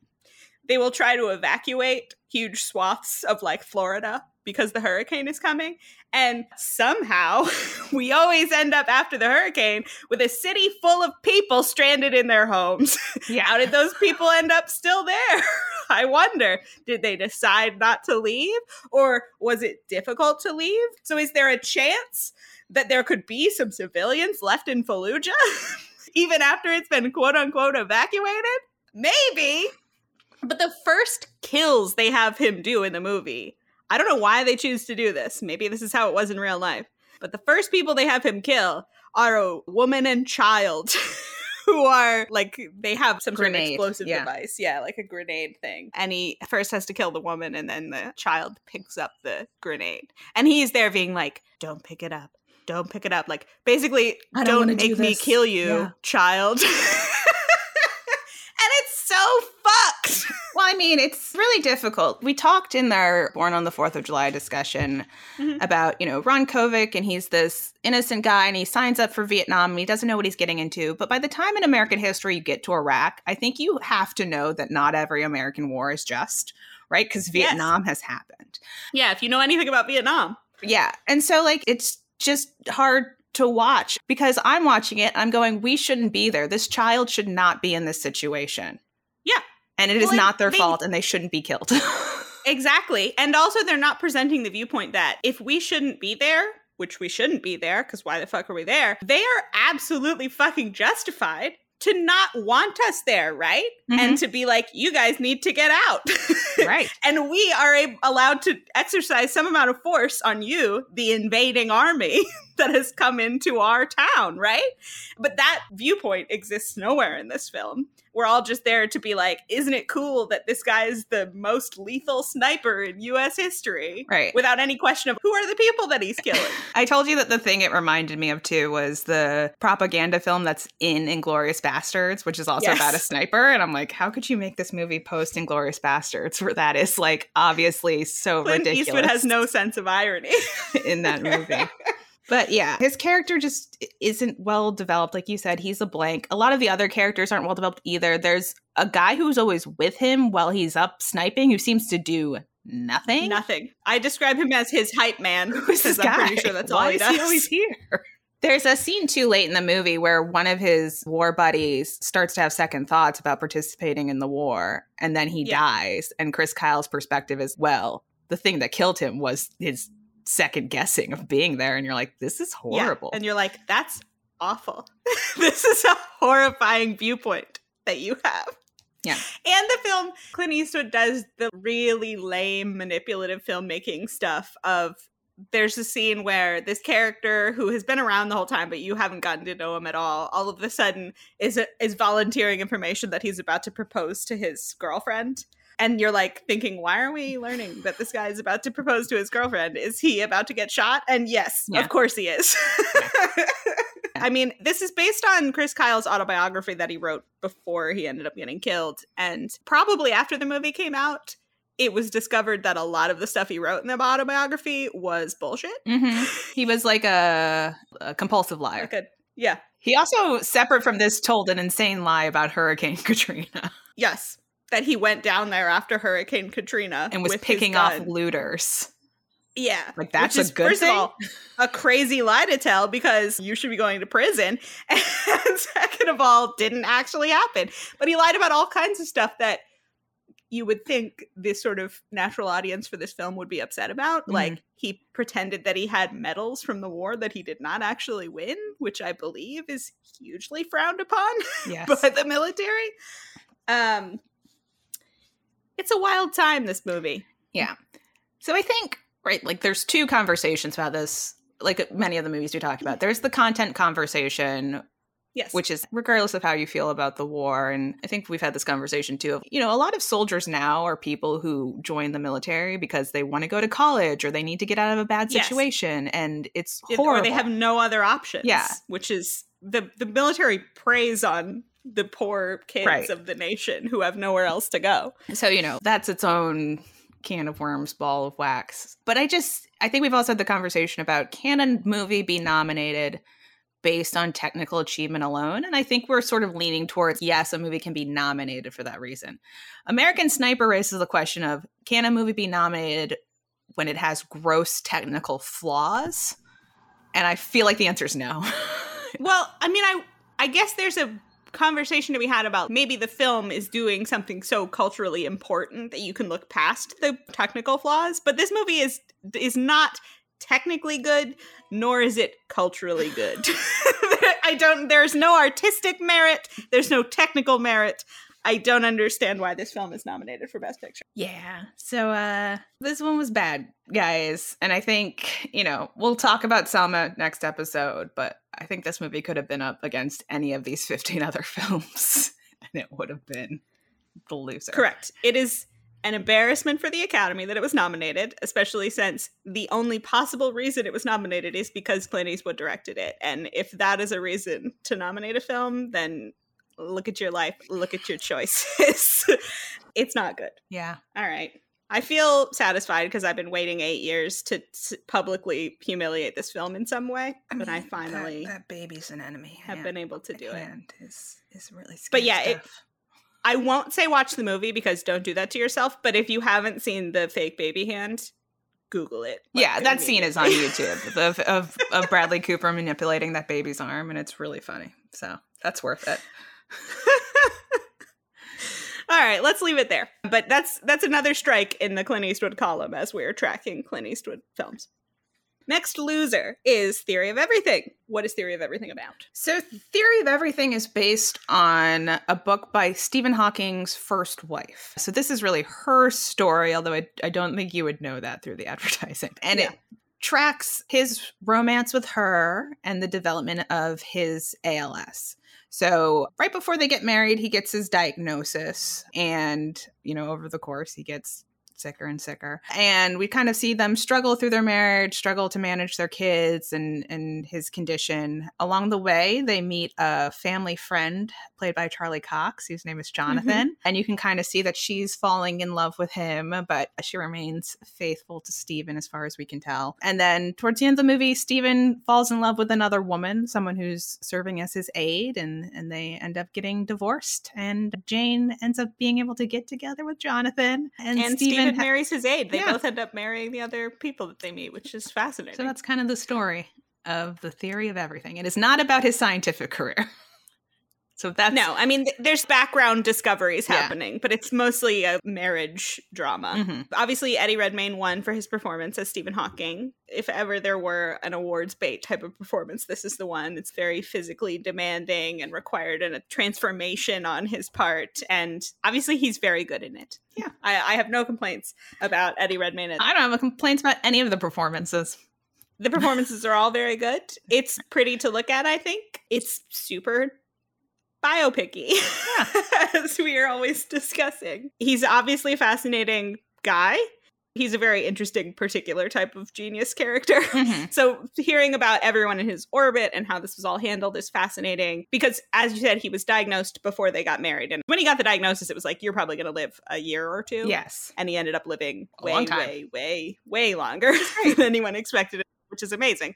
they will try to evacuate huge swaths of like Florida because the hurricane is coming. And somehow we always end up after the hurricane with a city full of people stranded in their homes. Yeah. How did those people end up still there? I wonder. Did they decide not to leave? Or was it difficult to leave? So, is there a chance that there could be some civilians left in Fallujah, even after it's been quote unquote evacuated? Maybe. But the first kills they have him do in the movie, I don't know why they choose to do this. Maybe this is how it was in real life. But the first people they have him kill are a woman and child who are like they have some sort of explosive yeah. device. Yeah, like a grenade thing. And he first has to kill the woman and then the child picks up the grenade. And he's there being like, Don't pick it up. Don't pick it up. Like basically, don't don't, wanna do make me kill you, Yeah. child. and it's so I mean, it's really difficult. We talked in our Born on the 4th of July discussion Mhm. about, you know, Ron Kovic, and he's this innocent guy and he signs up for Vietnam and he doesn't know what he's getting into. But by the time in American history you get to Iraq, I think you have to know that not every American war is just, right? Because Yes. Vietnam has happened. Yeah, if you know anything about Vietnam. Yeah. And so, like, it's just hard to watch because I'm watching it. I'm going, we shouldn't be there. This child should not be in this situation. And it is Well, like, not their they- fault and they shouldn't be killed. Exactly. And also, they're not presenting the viewpoint that if we shouldn't be there, which we shouldn't be there, because why the fuck are we there? They are absolutely fucking justified to not want us there, right? And mm-hmm. to be like, you guys need to get out. right. and we are a- allowed to exercise some amount of force on you, the invading army that has come into our town, right? But that viewpoint exists nowhere in this film. We're all just there to be like, isn't it cool that this guy is the most lethal sniper in US history? Right. Without any question of who are the people that he's killing. I told you that the thing it reminded me of too was the propaganda film that's in Inglourious Basterds, which is also Yes. about a sniper. And I'm like, how could you make this movie post Inglourious Basterds where that is like obviously so Clint ridiculous Eastwood has no sense of irony. in that movie? But yeah, his character just isn't well developed. Like you said, he's a blank. A lot of the other characters aren't well developed either. There's a guy who's always with him while he's up sniping who seems to do nothing. Nothing. I describe him as his hype man. Who's this guy? I'm pretty sure that's all Why he is does. he always here? There's a scene too late in the movie where one of his war buddies starts to have second thoughts about participating in the war, and then he Yeah. dies. And Chris Kyle's perspective is, well, the thing that killed him was his second guessing of being there, and you're like, this is Yeah, horrible. And you're like, that's awful. this is a horrifying viewpoint that you have. Yeah. And the film, Clint Eastwood does the really lame, manipulative filmmaking stuff of there's a scene where this character who has been around the whole time, but you haven't gotten to know him at all, all of a sudden is is volunteering information that he's about to propose to his girlfriend. And you're like thinking, why are we learning that this guy is about to propose to his girlfriend? Is he about to get shot? And yes, Yeah. of course he is. I mean, this is based on Chris Kyle's autobiography that he wrote before he ended up getting killed. And probably after the movie came out, it was discovered that a lot of the stuff he wrote in the autobiography was bullshit. Mhm. He was like a, a compulsive liar. Like a, yeah, He also, separate from this, told an insane lie about Hurricane Katrina yes. That he went down there after Hurricane Katrina and was picking off looters. Yeah. Like, that's Which a good first thing? of all, a crazy lie to tell because you should be going to prison. And second of all, didn't actually happen. But he lied about all kinds of stuff that you would think this sort of natural audience for this film would be upset about. Mhm. Like he pretended that he had medals from the war that he did not actually win, which I believe is hugely frowned upon Yes. by the military. Um it's a wild time this movie. Yeah so I think, right, like there's two conversations about this, like many of the movies we talked about. There's the content conversation, Yes. which is regardless of how you feel about the war. And I think we've had this conversation too of, you know, a lot of soldiers now are people who join the military because they want to go to college or they need to get out of a bad Yes. situation. And it's horrible. or they have no other options. Yeah. which is the the military preys on the poor kids Right. of the nation who have nowhere else to go. So, you know, that's its own can of worms, ball of wax. But I just, I think we've also had the conversation about can a movie be nominated based on technical achievement alone? And I think we're sort of leaning towards yes, a movie can be nominated for that reason. American Sniper raises the question of can a movie be nominated when it has gross technical flaws? And I feel like the answer is no. Well, I mean, I I guess there's a conversation to be had about maybe the film is doing something so culturally important that you can look past the technical flaws, but this movie is is not technically good nor is it culturally good. I don't there's no artistic merit, there's no technical merit. I don't understand why this film is nominated for best picture. Yeah. So uh this one was bad, guys. And I think, you know, we'll talk about Selma next episode, but I think this movie could have been up against any of these 15 other films and it would have been the loser. Correct. It is an embarrassment for the Academy that it was nominated, especially since the only possible reason it was nominated is because Clint Eastwood directed it. And if that is a reason to nominate a film, then look at your life, look at your choices. it's not good. Yeah. All right. I feel satisfied because I've been waiting eight years to s- publicly humiliate this film in some way, but I finally that, baby's an enemy. have been able to do it. is is really But yeah, it- I won't say watch the movie because don't do that to yourself. But if you haven't seen the fake baby hand, Google it. like, yeah, that scene is on. YouTube of, of of Bradley Cooper manipulating that baby's arm, and it's really funny. So that's worth it. All right, let's leave it there. But that's that's another strike in the Clint Eastwood column as we're tracking Clint Eastwood films. Next loser is Theory of Everything. What is Theory of Everything about? So, Theory of Everything is based on a book by Stephen Hawking's first wife. So, this is really her story, although I, I don't think you would know that through the advertising. And Yeah. it tracks his romance with her and the development of his ALS. So, right before they get married, he gets his diagnosis. And, you know, over the course, he gets sicker and sicker. And we kind of see them struggle through their marriage, struggle to manage their kids and, and his condition. Along the way, they meet a family friend played by Charlie Cox, whose name is mm-hmm. Jonathan. And you can kind of see that she's falling in love with him, but she remains faithful to Stephen as far as we can tell. And then towards the end of the movie, Stephen falls in love with another woman, someone who's serving as his aide, and, and they end up getting divorced. And Jane ends up being able to get together with Jonathan. And, And Stephen Stephen ha- marries his aide. They Yeah. both end up marrying the other people that they meet, which is fascinating. So that's kind of the story of the theory of everything. It is not about his scientific career. So that's no, I mean, th- there's background discoveries Yeah. happening, but it's mostly a marriage drama. Mhm. Obviously, Eddie Redmayne won for his performance as Stephen Hawking. If ever there were an awards bait type of performance, this is the one. It's very physically demanding and required a transformation on his part. And obviously, he's very good in it. Yeah. I, I have no complaints about Eddie Redmayne. I don't have a complaints about any of the performances. The performances are all very good. It's pretty to look at, I think. It's super biopicky, as we are always discussing. He's obviously a fascinating guy. He's a very interesting, particular type of genius character. Mhm. So, hearing about everyone in his orbit and how this was all handled is fascinating because, as you said, he was diagnosed before they got married. And when he got the diagnosis, it was like, you're probably going to live a year or two. Yes. And he ended up living A way, way, way, way longer than anyone expected, which is amazing.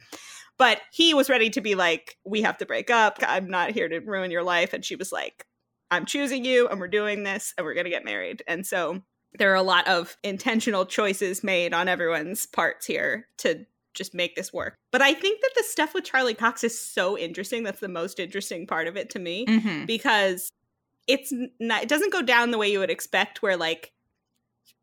But he was ready to be like, we have to break up. I'm not here to ruin your life. And she was like, I'm choosing you and we're doing this and we're going to get married. And so there are a lot of intentional choices made on everyone's parts here to just make this work. But I think that the stuff with Charlie Cox is so interesting. That's the most interesting part of it to me Mhm. because it's not it doesn't go down the way you would expect where like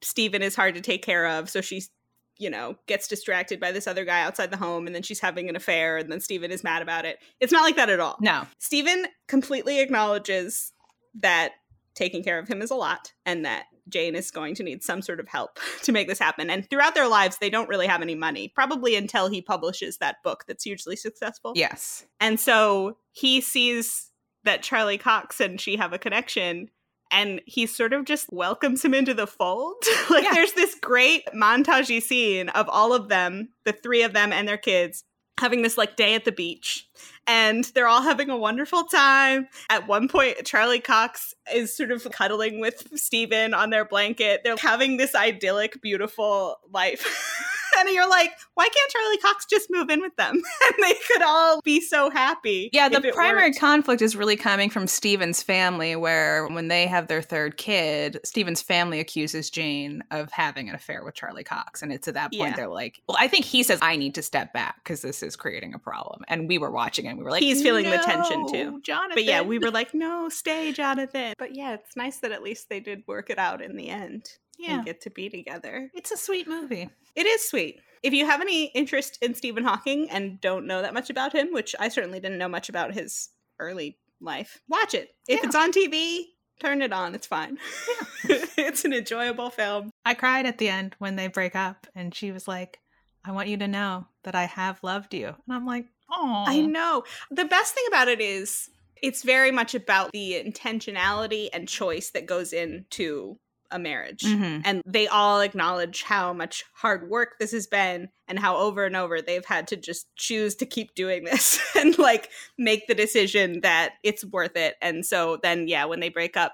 Stephen is hard to take care of so she's you know gets distracted by this other guy outside the home and then she's having an affair and then Stephen is mad about it. It's not like that at all. No. Stephen completely acknowledges that taking care of him is a lot and that Jane is going to need some sort of help to make this happen. And throughout their lives, they don't really have any money, probably until he publishes that book that's hugely successful. Yes. And so he sees that Charlie Cox and she have a connection and he sort of just welcomes him into the fold. like Yeah. there's this great montagey scene of all of them, the three of them and their kids having this like day at the beach and they're all having a wonderful time. At one point Charlie Cox is sort of cuddling with Stephen on their blanket. They're having this idyllic beautiful life. and you're like, why can't Charlie Cox just move in with them? and they could all be so happy. Yeah, the primary worked. conflict is really coming from Stephen's family, where when they have their third kid, Stephen's family accuses Jane of having an affair with Charlie Cox. And it's at that point Yeah. they're like, well, I think he says, I need to step back because this is creating a problem. And we were watching and we were like, He's feeling the tension, too." Jonathan. But yeah, we were like, no, stay, Jonathan. But yeah, it's nice that at least they did work it out in the end yeah. and get to be together. It's a sweet movie. It is sweet. If you have any interest in Stephen Hawking and don't know that much about him, which I certainly didn't know much about his early life, watch it. If Yeah. it's on TV, turn it on. It's fine. it's an enjoyable film. I cried at the end when they break up, and she was like, I want you to know that I have loved you. And I'm like, oh. I know. The best thing about it is it's very much about the intentionality and choice that goes into a marriage. Mhm. And they all acknowledge how much hard work this has been and how over and over they've had to just choose to keep doing this and like make the decision that it's worth it. And so then, yeah, when they break up,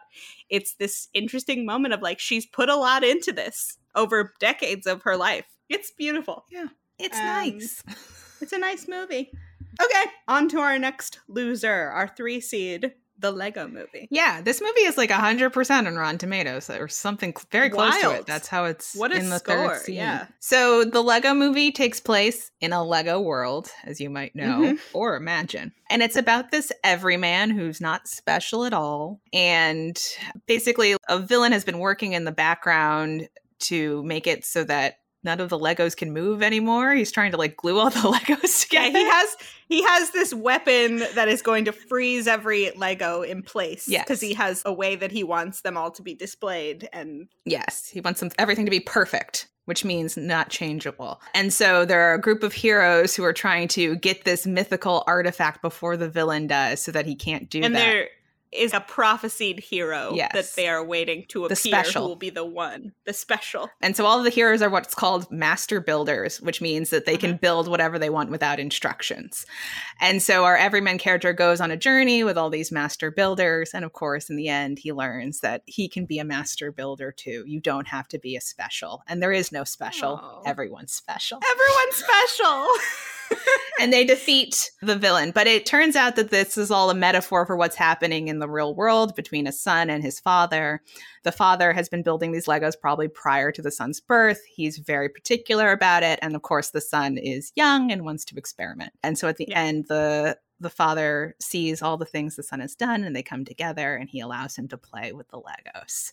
it's this interesting moment of like, she's put a lot into this over decades of her life. It's beautiful. Yeah. It's Um, nice. It's a nice movie. Okay, on to our next loser, our three seed, the Lego movie. Yeah, this movie is like 100% on Rotten Tomatoes or something very close to it. That's how it's What in the score, third scene. yeah. So the Lego movie takes place in a Lego world, as you might know Mhm. or imagine. And it's about this everyman who's not special at all. And basically, a villain has been working in the background to make it so that none of the Legos can move anymore. He's trying to like glue all the Legos together. Yeah, he has he has this weapon that is going to freeze every Lego in place. Yes. because he has a way that he wants them all to be displayed, and Yes, he wants them, everything to be perfect, which means not changeable. And so there are a group of heroes who are trying to get this mythical artifact before the villain does so that he can't do and that. Is a prophesied hero Yes. that they are waiting to The appear special. who will be the one, the special. And so all of the heroes are what's called master builders, which means that they can uh-huh. build whatever they want without instructions. And so our everyman character goes on a journey with all these master builders. And of course, in the end, he learns that he can be a master builder too. You don't have to be a special. And there is no special, Aw. everyone's special. Everyone's special. and they defeat the villain. But it turns out that this is all a metaphor for what's happening in the real world between a son and his father. The father has been building these Legos probably prior to the son's birth. He's very particular about it. And of course, the son is young and wants to experiment. And so at the Yeah. end, the the father sees all the things the son has done and they come together and he allows him to play with the Legos.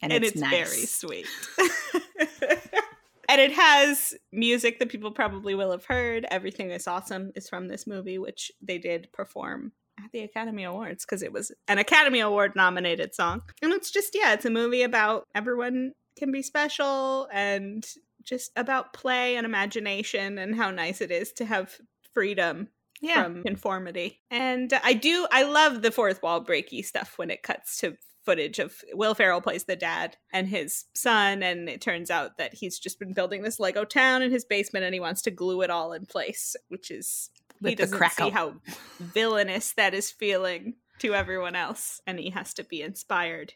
And, and it's, it's, nice. very sweet. and it has music that people probably will have heard. Everything is awesome is from this movie, which they did perform at the Academy Awards because it was an Academy Award nominated song. And it's just, yeah, it's a movie about everyone can be special and just about play and imagination and how nice it is to have freedom Yeah. from conformity. And I do, I love the fourth wall breaky stuff when it cuts to footage of Will Ferrell plays the dad and his son, and it turns out that he's just been building this Lego town in his basement, and he wants to glue it all in place, which is he With the doesn't see how villainous that is feeling to everyone else, and he has to be inspired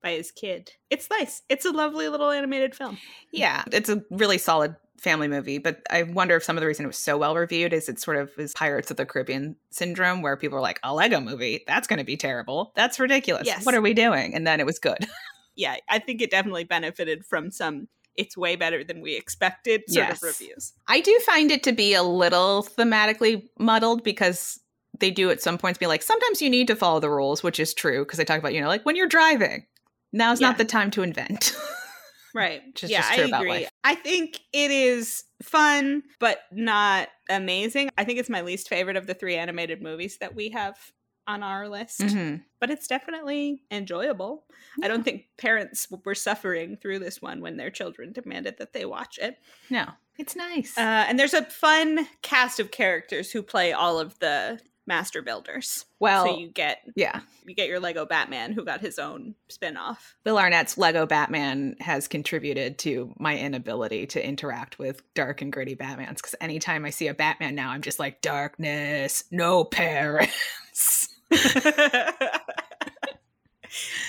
by his kid. It's nice. It's a lovely little animated film. Yeah, it's a really solid family movie, but I wonder if some of the reason it was so well reviewed is it sort of is Pirates of the Caribbean syndrome, where people are like, a Lego movie, that's going to be terrible. That's ridiculous. Yes. What are we doing? And then it was good. Yeah, I think it definitely benefited from some. It's way better than we expected sort Yes. of reviews. I do find it to be a little thematically muddled because they do at some points be like, sometimes you need to follow the rules, which is true because they talk about, you know, like when you're driving, now's Yeah. not the time to invent. Right. Which is yeah, just true I about agree. I think it is fun, but not amazing. I think it's my least favorite of the three animated movies that we have on our list, Mhm. but it's definitely enjoyable. I don't think parents were suffering through this one when their children demanded that they watch it. No, it's nice. Uh, and there's a fun cast of characters who play all of the master builders. well, so you get yeah. you get your Lego Batman who got his own spin-off. Will Arnett's Lego Batman has contributed to my inability to interact with dark and gritty Batmans because anytime I see a Batman now, I'm just like, darkness, no parents.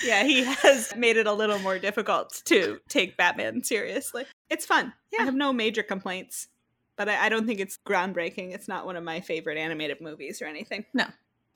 yeah, he has made it a little more difficult to take Batman seriously. It's fun. Yeah. I have no major complaints, but I, I don't think it's groundbreaking. It's not one of my favorite animated movies or anything. No.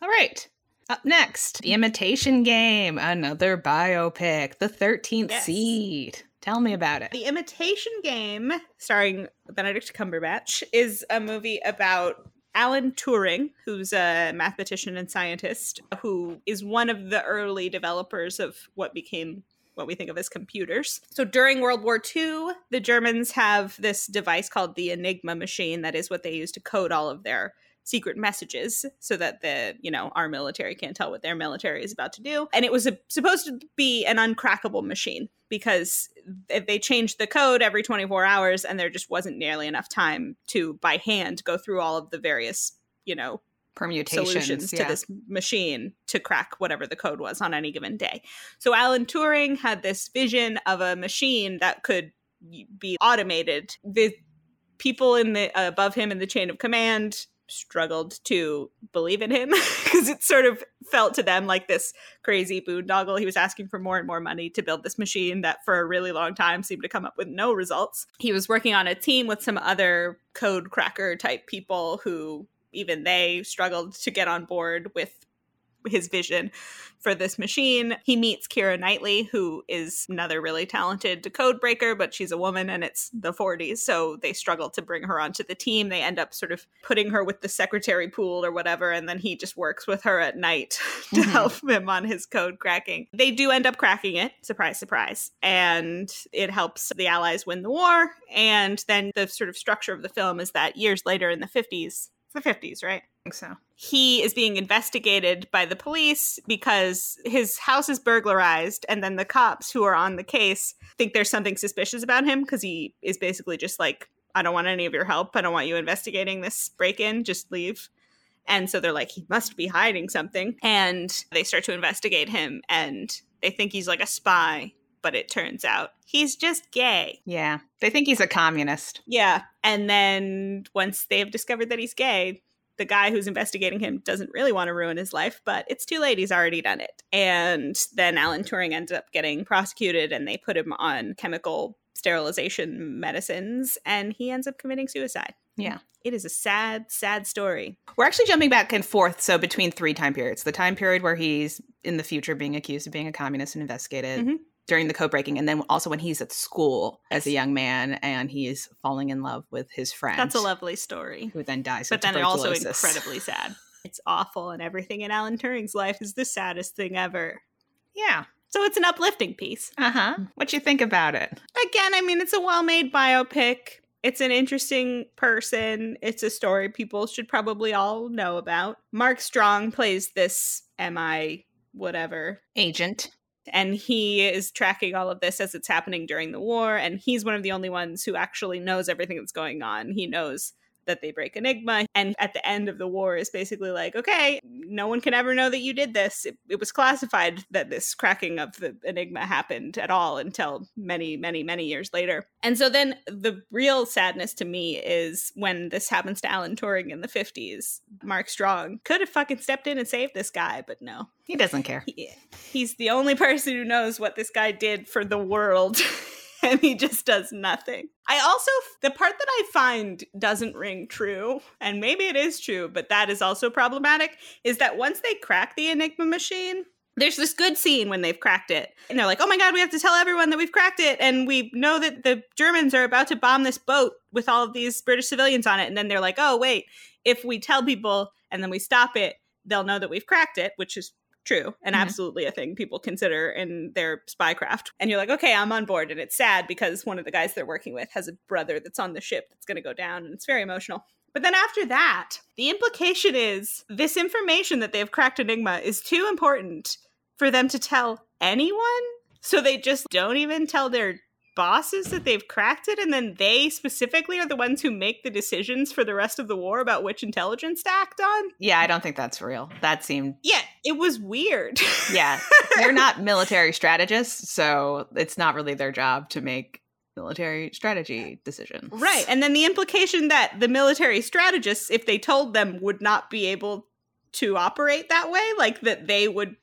All right. Up next, The Imitation Game, another biopic, The 13th Yes. Seed. Tell me about it. The Imitation Game, starring Benedict Cumberbatch, is a movie about Alan Turing, who's a mathematician and scientist, who is one of the early developers of what became what we think of as computers. So during World War II, the Germans have this device called the Enigma machine that is what they use to code all of their secret messages so that the you know our military can't tell what their military is about to do and it was a, supposed to be an uncrackable machine because they changed the code every 24 hours and there just wasn't nearly enough time to by hand go through all of the various you know permutations solutions yeah. to this machine to crack whatever the code was on any given day. So Alan Turing had this vision of a machine that could be automated. The people in the above him in the chain of command struggled to believe in him because it sort of felt to them like this crazy boondoggle. He was asking for more and more money to build this machine that for a really long time seemed to come up with no results. He was working on a team with some other code cracker type people who even they struggled to get on board with his vision for this machine. He meets Keira Knightley, who is another really talented code breaker, but she's a woman and it's the 40s. So they struggle to bring her onto the team. They end up sort of putting her with the secretary pool or whatever, and then he just works with her at night to Mhm. help him on his code cracking. They do end up cracking it, surprise, surprise. And it helps the Allies win the war. And then the sort of structure of the film is that years later in the 50s, it's the 50s, right? I think so. He is being investigated by the police because his house is burglarized and then the cops who are on the case think there's something suspicious about him because he is basically just like i don't want any of your help. I don't want you investigating this break-in. Just leave. And so they're like he must be hiding something. And they start to investigate him and they think he's like a spy but it turns out he's just gay yeah they think he's a communist yeah. And then once they've discovered that he's gay, the guy who's investigating him doesn't really want to ruin his life, but it's too late. He's already done it. And then Alan Turing ends up getting prosecuted and they put him on chemical sterilization medicines and he ends up committing suicide. Yeah. It is a sad, sad story. We're actually jumping back and forth, so between three time periods. The time period where he's in the future being accused of being a communist and investigated Mhm. During the code breaking, and then also when he's at school as a young man and he's falling in love with his friend. That's a lovely story. Who then dies. But of then it also incredibly sad. It's awful and everything in Alan Turing's life is the saddest thing ever. Yeah. So it's an uplifting piece. Uh huh. What do you think about it? again, I mean, it's a well made biopic. It's an interesting person. It's a story people should probably all know about. Mark Strong plays this MI whatever, Agent. And he is tracking all of this as it's happening during the war. And he's one of the only ones who actually knows everything that's going on. He knows that they break Enigma. And at the end of the war is basically like, okay, no one can ever know that you did this. It, it was classified that this cracking of the Enigma happened at all until many, many, many years later. And so then the real sadness to me is when this happens to Alan Turing in the 50s. Mark Strong could have fucking stepped in and saved this guy, but no. He doesn't care. He, he's the only person who knows what this guy did for the world. and he just does nothing. I also, the part that I find doesn't ring true, and maybe it is true, but that is also problematic, is that once they crack the Enigma machine, there's this good scene when they've cracked it. And they're like, oh my God, we have to tell everyone that we've cracked it. And we know that the Germans are about to bomb this boat with all of these British civilians on it. And then they're like, oh, wait, if we tell people and then we stop it, they'll know that we've cracked it, which is true and Mhm. absolutely a thing people consider in their spycraft. And you're like, okay, I'm on board. And it's sad because one of the guys they're working with has a brother that's on the ship that's going to go down, and it's very emotional. But then after that, the implication is this information that they've cracked Enigma is too important for them to tell anyone. So they just don't even tell their bosses that they've cracked it and then they specifically are the ones who make the decisions for the rest of the war about which intelligence to act on Yeah, I don't think that's real. That seemed yeah it was weird yeah. They're not military strategists, so it's not really their job to make military strategy decisions. right and then the implication that the military strategists if they told them would not be able to operate that way like that they would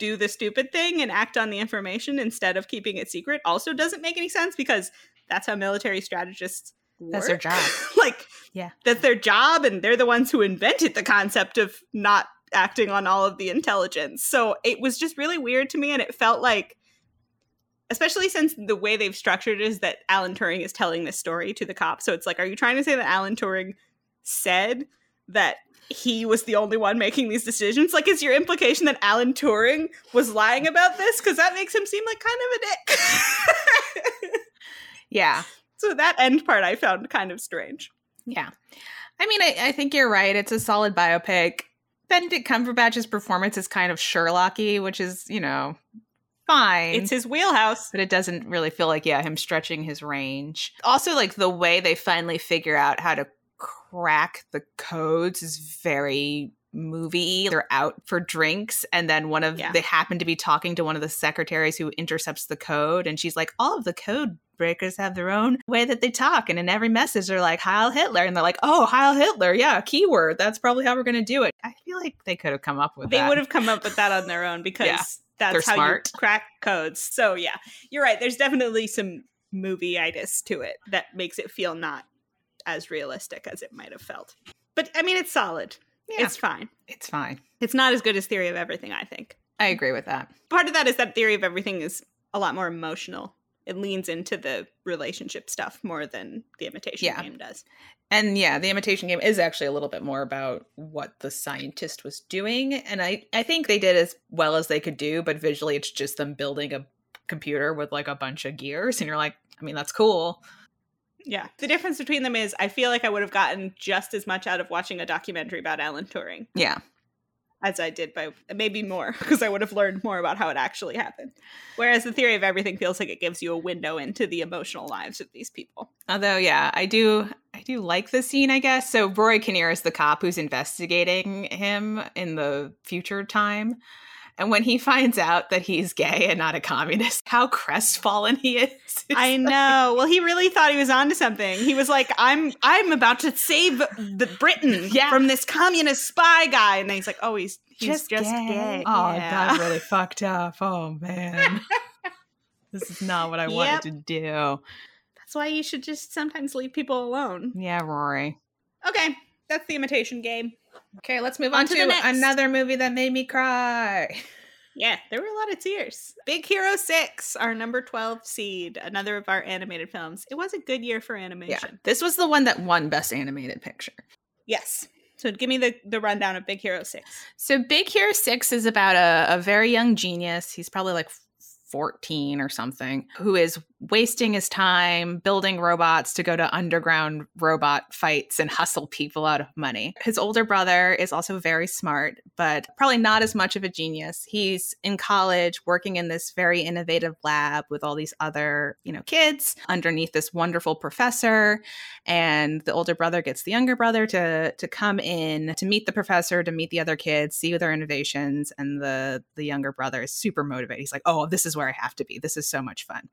do the stupid thing and act on the information instead of keeping it secret also doesn't make any sense because that's how military strategists work. That's their job. like Yeah. that's their job and they're the ones who invented the concept of not acting on all of the intelligence so it was just really weird to me and it felt like especially since the way they've structured it is that alan turing is telling this story to the cops so it's like are you trying to say that alan turing said that he was the only one making these decisions like is your implication that alan turing was lying about this because that makes him seem like kind of a dick Yeah. so that end part i found kind of strange Yeah. I mean, I, I think you're right. It's a solid biopic. Benedict Cumberbatch's performance is kind of Sherlocky, which is, you know, fine. it's his wheelhouse but it doesn't really feel like, yeah, him stretching his range. Also, like the way they finally figure out how to crack the codes is very movie. They're out for drinks, and then one of Yeah. they happen to be talking to one of the secretaries who intercepts the code, and she's like, "All of the code breakers have their own way that they talk, and in every message they're like Heil Hitler, and they're like, oh Heil Hitler, yeah, keyword. That's probably how we're gonna do it. I feel like they could have come up with They that. would have come up with that on their own because Yeah. that's how smart. you crack codes. So yeah, you're right. There's definitely some movie-itis to it that makes it feel not as realistic as it might have felt. But I mean, it's solid. Yeah. It's fine. It's fine. It's not as good as Theory of Everything, I think. I agree with that. Part of that is that Theory of Everything is a lot more emotional. It leans into the relationship stuff more than the imitation Yeah. game does. And yeah, the imitation game is actually a little bit more about what the scientist was doing. And I, I think they did as well as they could do, but visually it's just them building a computer with like a bunch of gears. And you're like, I mean, that's cool. Yeah. The difference between them is I feel like I would have gotten just as much out of watching a documentary about Alan Turing Yeah. as I did by maybe more because I would have learned more about how it actually happened. Whereas the theory of everything feels like it gives you a window into the emotional lives of these people. Although, yeah, I do, I do like the scene, I guess. So Rory Kinnear is the cop who's investigating him in the future time. And when he finds out that he's gay and not a communist, how crestfallen he is. It's I like- know. Well, he really thought he was onto something. He was like, "I'm I'm about to save the Britain Yeah. from this communist spy guy," and then he's like, "Oh, he's he's just, just, gay. gay." Oh, Yeah. that's really fucked up. Oh man, this is not what I Yep. wanted to do. That's why you should just sometimes leave people alone. Yeah, Rory. Okay, that's the imitation game. Okay, let's move On on, to to, another movie that made me cry. Yeah, there were a lot of tears. Big Hero 6, our number 12 seed, another of our animated films. It was a good year for animation. Yeah, this was the one that won Best Animated Picture. Yes. So give me the, the rundown of Big Hero 6. So Big Hero 6 is about a, a very young genius. He's probably like 14 or something, who is wasting his time building robots to go to underground robot fights and hustle people out of money. His older brother is also very smart, but probably not as much of a genius. He's in college working in this very innovative lab with all these other, you know, kids underneath this wonderful professor. And the older brother gets the younger brother to to come in to meet the professor to meet the other kids see their innovations. And the the younger brother is super motivated. He's like oh this is where i have to be. This is so much fun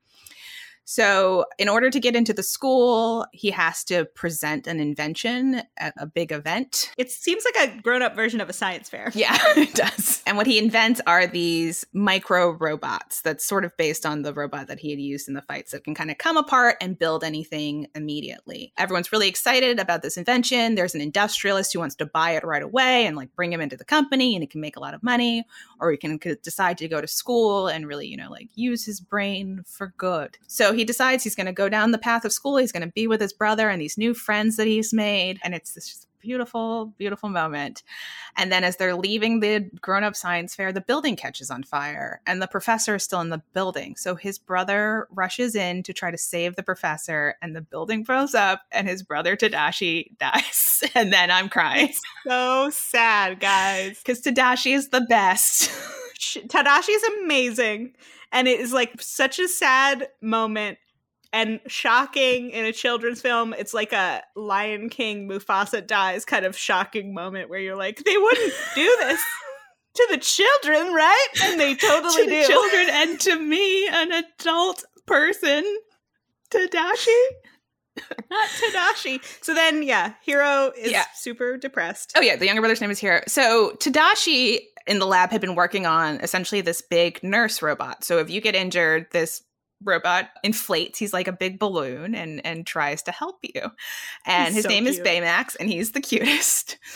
so in order to get into the school he has to present an invention at a big event It seems like a grown up version of a science fair. yeah, it does. And what he invents are these micro robots that's sort of based on the robot that he had used in the fights that can kind of come apart and build anything immediately. Everyone's really excited about this invention. There's an industrialist who wants to buy it right away and like bring him into the company and he can make a lot of money or he can decide to go to school and really, you know, like use his brain for good. So he decides he's going to go down the path of school. He's going to be with his brother and these new friends that he's made and it's this beautiful beautiful moment and then as they're leaving the grown up science fair, the building catches on fire and the professor is still in the building. So his brother rushes in to try to save the professor and the building blows up and his brother Tadashi dies. And then I'm crying So sad, guys. because Tadashi is the best. Tadashi is amazing. And it is like such a sad moment and shocking in a children's film. It's like a Lion King Mufasa dies kind of shocking moment where you're like, they wouldn't do this to the children, right? And they totally to do. children and to me, an adult person. Tadashi? Not Tadashi. So then, yeah, Hiro is Yeah. super depressed. Oh yeah, the younger brother's name is Hiro. So Tadashi in the lab had been working on essentially this big nurse robot. So if you get injured, this robot inflates. He's like a big balloon and and tries to help you. And He's his so name is. Baymax, and he's the cutest.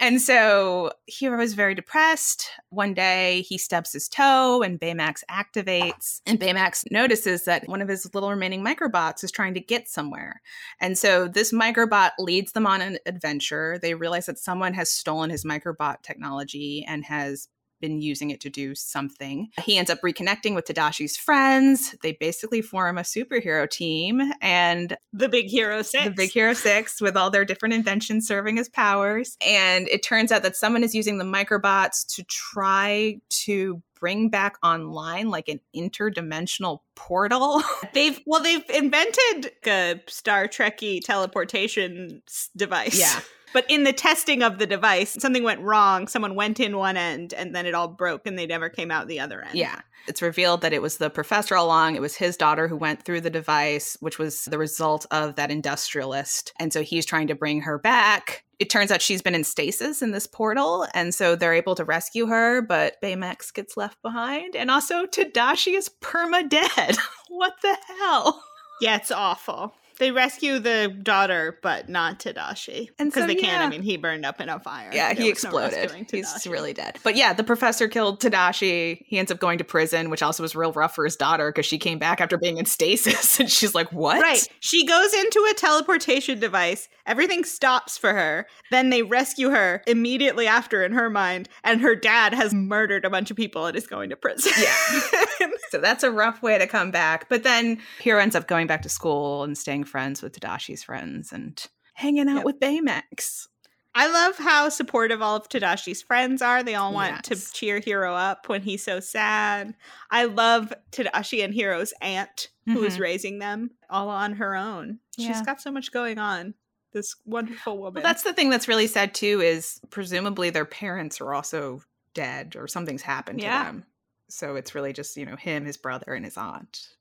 And so Hiro is very depressed. One day he stubs his toe, and Baymax activates. And Baymax notices that one of his little remaining microbots is trying to get somewhere. And so this microbot leads them on an adventure. They realize that someone has stolen his microbot technology and has been using it to do something. He ends up reconnecting with Tadashi's friends. They basically form a superhero team and The Big Hero 6. the Big Hero 6 with all their different inventions serving as powers. And it turns out that someone is using the microbots to try to bring back online like an interdimensional portal. They've well, they've invented a Star Trekky teleportation device. Yeah. But in the testing of the device, something went wrong. Someone went in one end and then it all broke and they never came out the other end. Yeah. It's revealed that it was the professor all along. It was his daughter who went through the device, which was the result of that industrialist. And so he's trying to bring her back. It turns out she's been in stasis in this portal. And so they're able to rescue her, but Baymax gets left behind. And also, Tadashi is perma dead. what the hell? Yeah, it's awful. They rescue the daughter, but not Tadashi. And Because so, they can't. yeah. I mean, he burned up in a fire. Yeah, he was no exploded. He's really dead. But yeah, the professor killed Tadashi. He ends up going to prison, which also was real rough for his daughter because she came back after being in stasis and she's like, What? Right. She goes into a teleportation device. Everything stops for her. Then they rescue her immediately after, in her mind. And her dad has murdered a bunch of people and is going to prison. Yeah. so that's a rough way to come back. But then Hiro ends up going back to school and staying friends with Tadashi's friends and hanging out Yep. with Baymax. I love how supportive all of Tadashi's friends are. They all want Yes. to cheer Hiro up when he's so sad. I love Tadashi and Hiro's aunt, who is Mhm. raising them all on her own. She's got so much going on. This wonderful woman. Well, that's the thing that's really sad too is presumably their parents are also dead or something's happened Yeah. to them. So it's really just, you know, him, his brother, and his aunt.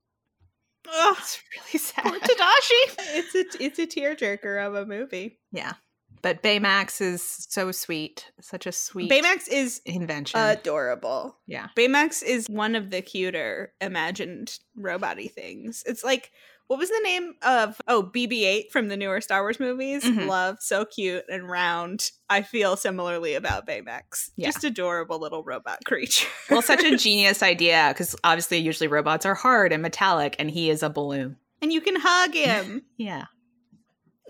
Ugh, It's really sad. poor Tadashi. it's a it's a tearjerker of a movie. Yeah. But Baymax is so sweet. Such a sweet Baymax is invention. adorable. yeah. Baymax is one of the cuter imagined robot-y things. It's like what was the name of oh BB-8 from the newer Star Wars movies? Mhm. Love, so cute and round. I feel similarly about Baymax. Yeah. Just adorable little robot creature. Well, such a genius idea because obviously, usually robots are hard and metallic, and he is a balloon. and you can hug him. Yeah.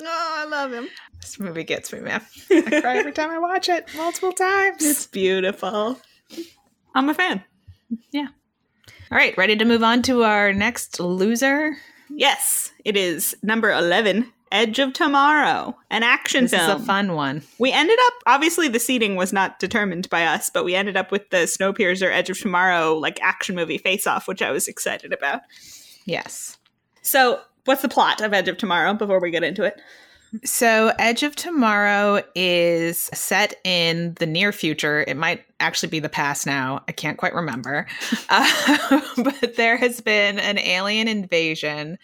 oh, I love him. This movie gets me, man. I cry every time I watch it multiple times. It's beautiful. I'm a fan. Yeah. All right, ready to move on to our next loser? Yes, it is number 11, Edge of Tomorrow, an action This film. is a fun one. We ended up obviously the seating was not determined by us, but we ended up with the Snowpiercer Edge of Tomorrow like action movie face off, which I was excited about. Yes. So, what's the plot of Edge of Tomorrow before we get into it? So, Edge of Tomorrow is set in the near future. It might actually be the past now. I can't quite remember. Uh, but there has been an alien invasion,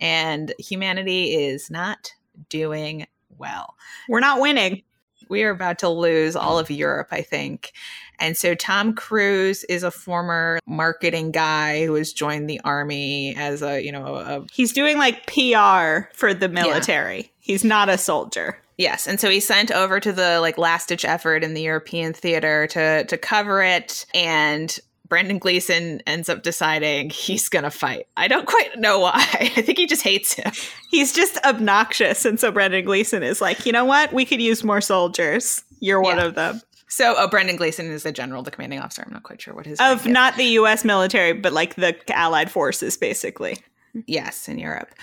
and humanity is not doing well. We're not winning. We are about to lose all of Europe, I think. And so Tom Cruise is a former marketing guy who has joined the army as a, you know, a He's doing like PR for the military. He's not a soldier. Yes, and so he sent over to the like last ditch effort in the European theater to to cover it, and Brendan Gleeson ends up deciding he's gonna fight. I don't quite know why. I think he just hates him. He's just obnoxious. And so Brendan Gleeson is like, you know what? We could use more soldiers. You're one Yeah. of them. So, oh, Brendan Gleeson is the general, the commanding officer. I'm not quite sure what his Of rank is. not the US military, but like the Allied forces, basically. Yes, in Europe.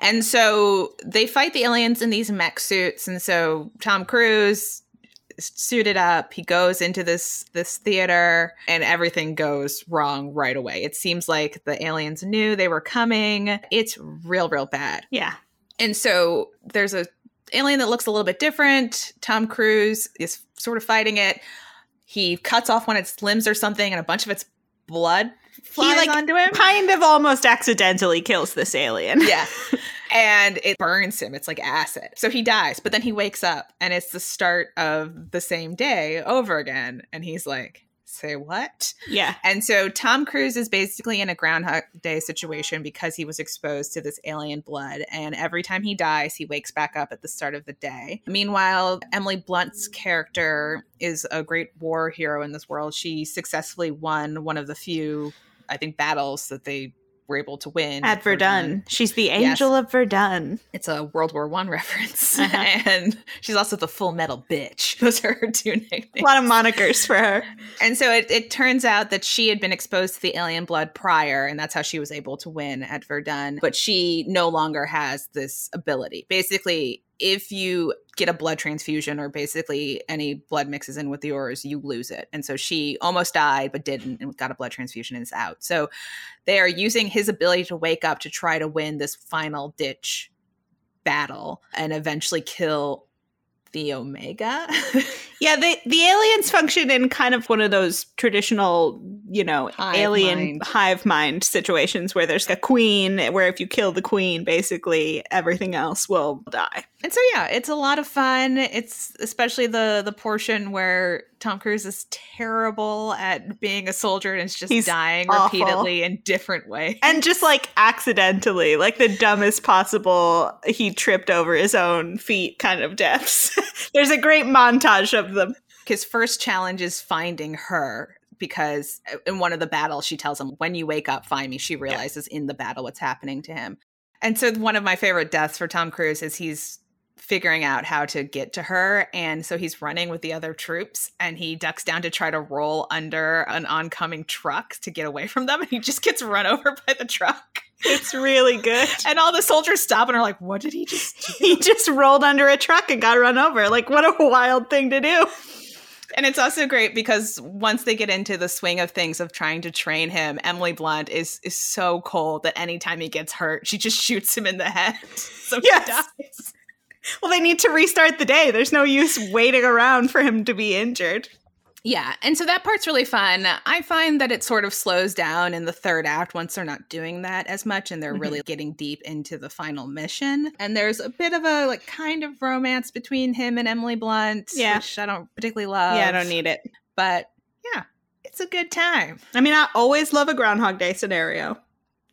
And so they fight the aliens in these mech suits. And so Tom Cruise is suited up, he goes into this this theater and everything goes wrong right away. It seems like the aliens knew they were coming. It's real real bad. Yeah. And so there's a alien that looks a little bit different. Tom Cruise is sort of fighting it. He cuts off one of its limbs or something and a bunch of its blood flies like, onto him. Kind of almost accidentally kills this alien. Yeah. and it burns him. It's like acid. So he dies, but then he wakes up and it's the start of the same day over again. And he's like, say what? Yeah. And so Tom Cruise is basically in a Groundhog Day situation because he was exposed to this alien blood. And every time he dies, he wakes back up at the start of the day. Meanwhile, Emily Blunt's character is a great war hero in this world. She successfully won one of the few, I think, battles that they were able to win At Verdun. She's the angel of Verdun. it's a World War One reference, Uh-huh. and she's also the Full Metal Bitch. Those are her two nicknames. A lot of monikers for her. And so it, it turns out that she had been exposed to the alien blood prior, and that's how she was able to win at Verdun. But she no longer has this ability. Basically, if you get a blood transfusion or basically any blood mixes in with yours, you lose it. And so she almost died, but didn't and got a blood transfusion and is out. So they are using his ability to wake up to try to win this final ditch battle and eventually kill the Omega. yeah, the the aliens function in kind of one of those traditional, you know, Hive alien mind. hive mind situations where there's a queen, where if you kill the queen, basically everything else will die. And so yeah, it's a lot of fun. It's especially the the portion where Tom Cruise is terrible at being a soldier and is just He's dying awful. repeatedly in different ways. And just like accidentally, like the dumbest possible, he tripped over his own feet kind of deaths. There's a great montage of them. his first challenge is finding her because uh, in one of the battles she tells him when you wake up find me she realizes in the battle what's happening to him and so one of my favorite deaths for tom cruise is he's figuring out how to get to her and so he's running with the other troops and he ducks down to try to roll under an oncoming truck to get away from them and he just gets run over by the truck It's really good. and all the soldiers stop and are like what did he just do He just rolled under a truck and got run over. Like, what a wild thing to do. And it's also great because once they get into the swing of things of trying to train him, Emily Blunt is is so cold that anytime he gets hurt, she just shoots him in the head. So Yes. he dies. Well, they need to restart the day. There's no use waiting around for him to be injured. Yeah, and so that part's really fun. I find that it sort of slows down in the third act once they're not doing that as much and they're Mhm. really getting deep into the final mission. And there's a bit of a like kind of romance between him and Emily Blunt, Yeah. which I don't particularly love. yeah, I don't need it. but yeah, it's a good time. I mean, I always love a Groundhog Day scenario.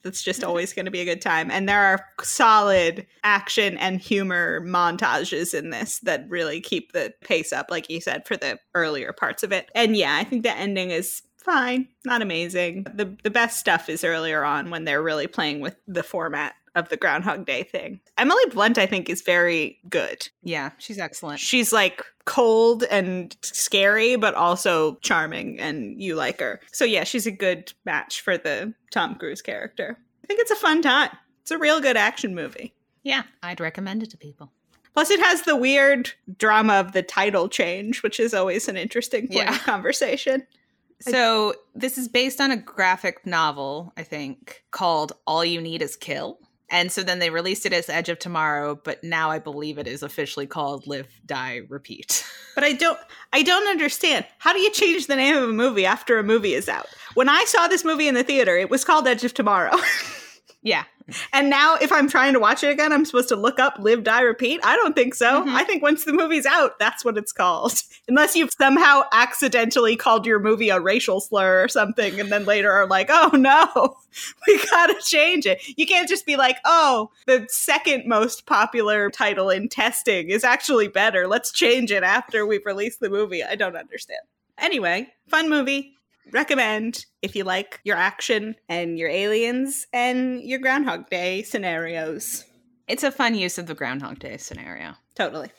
That's just always going to be a good time. And there are solid action and humor montages in this that really keep the pace up, like you said, for the earlier parts of it. And yeah, I think the ending is fine, not amazing. The the best stuff is earlier on when they're really playing with the format of the Groundhog Day thing. Emily Blunt, I think, is very good. Yeah, she's excellent. She's like cold and scary, but also charming, and you like her. So, yeah, she's a good match for the Tom Cruise character. I think it's a fun time. It's a real good action movie. Yeah, I'd recommend it to people. Plus, it has the weird drama of the title change, which is always an interesting point Yeah. of conversation. So, this is based on a graphic novel, I think, called All You Need Is Kill. And so then they released it as Edge of Tomorrow, but now I believe it is officially called Live, Die, Repeat. But I don't I don't understand. How do you change the name of a movie after a movie is out? When I saw this movie in the theater, it was called Edge of Tomorrow. Yeah. And now, if I'm trying to watch it again, I'm supposed to look up Live, Die, Repeat? I don't think so. Mhm. I think once the movie's out, that's what it's called. Unless you've somehow accidentally called your movie a racial slur or something, and then later are like, oh no, we gotta change it. You can't just be like, oh, the second most popular title in testing is actually better. Let's change it after we've released the movie. I don't understand. Anyway, fun movie recommend if you like your action and your aliens and your Groundhog Day scenarios. It's a fun use of the Groundhog Day scenario. Totally.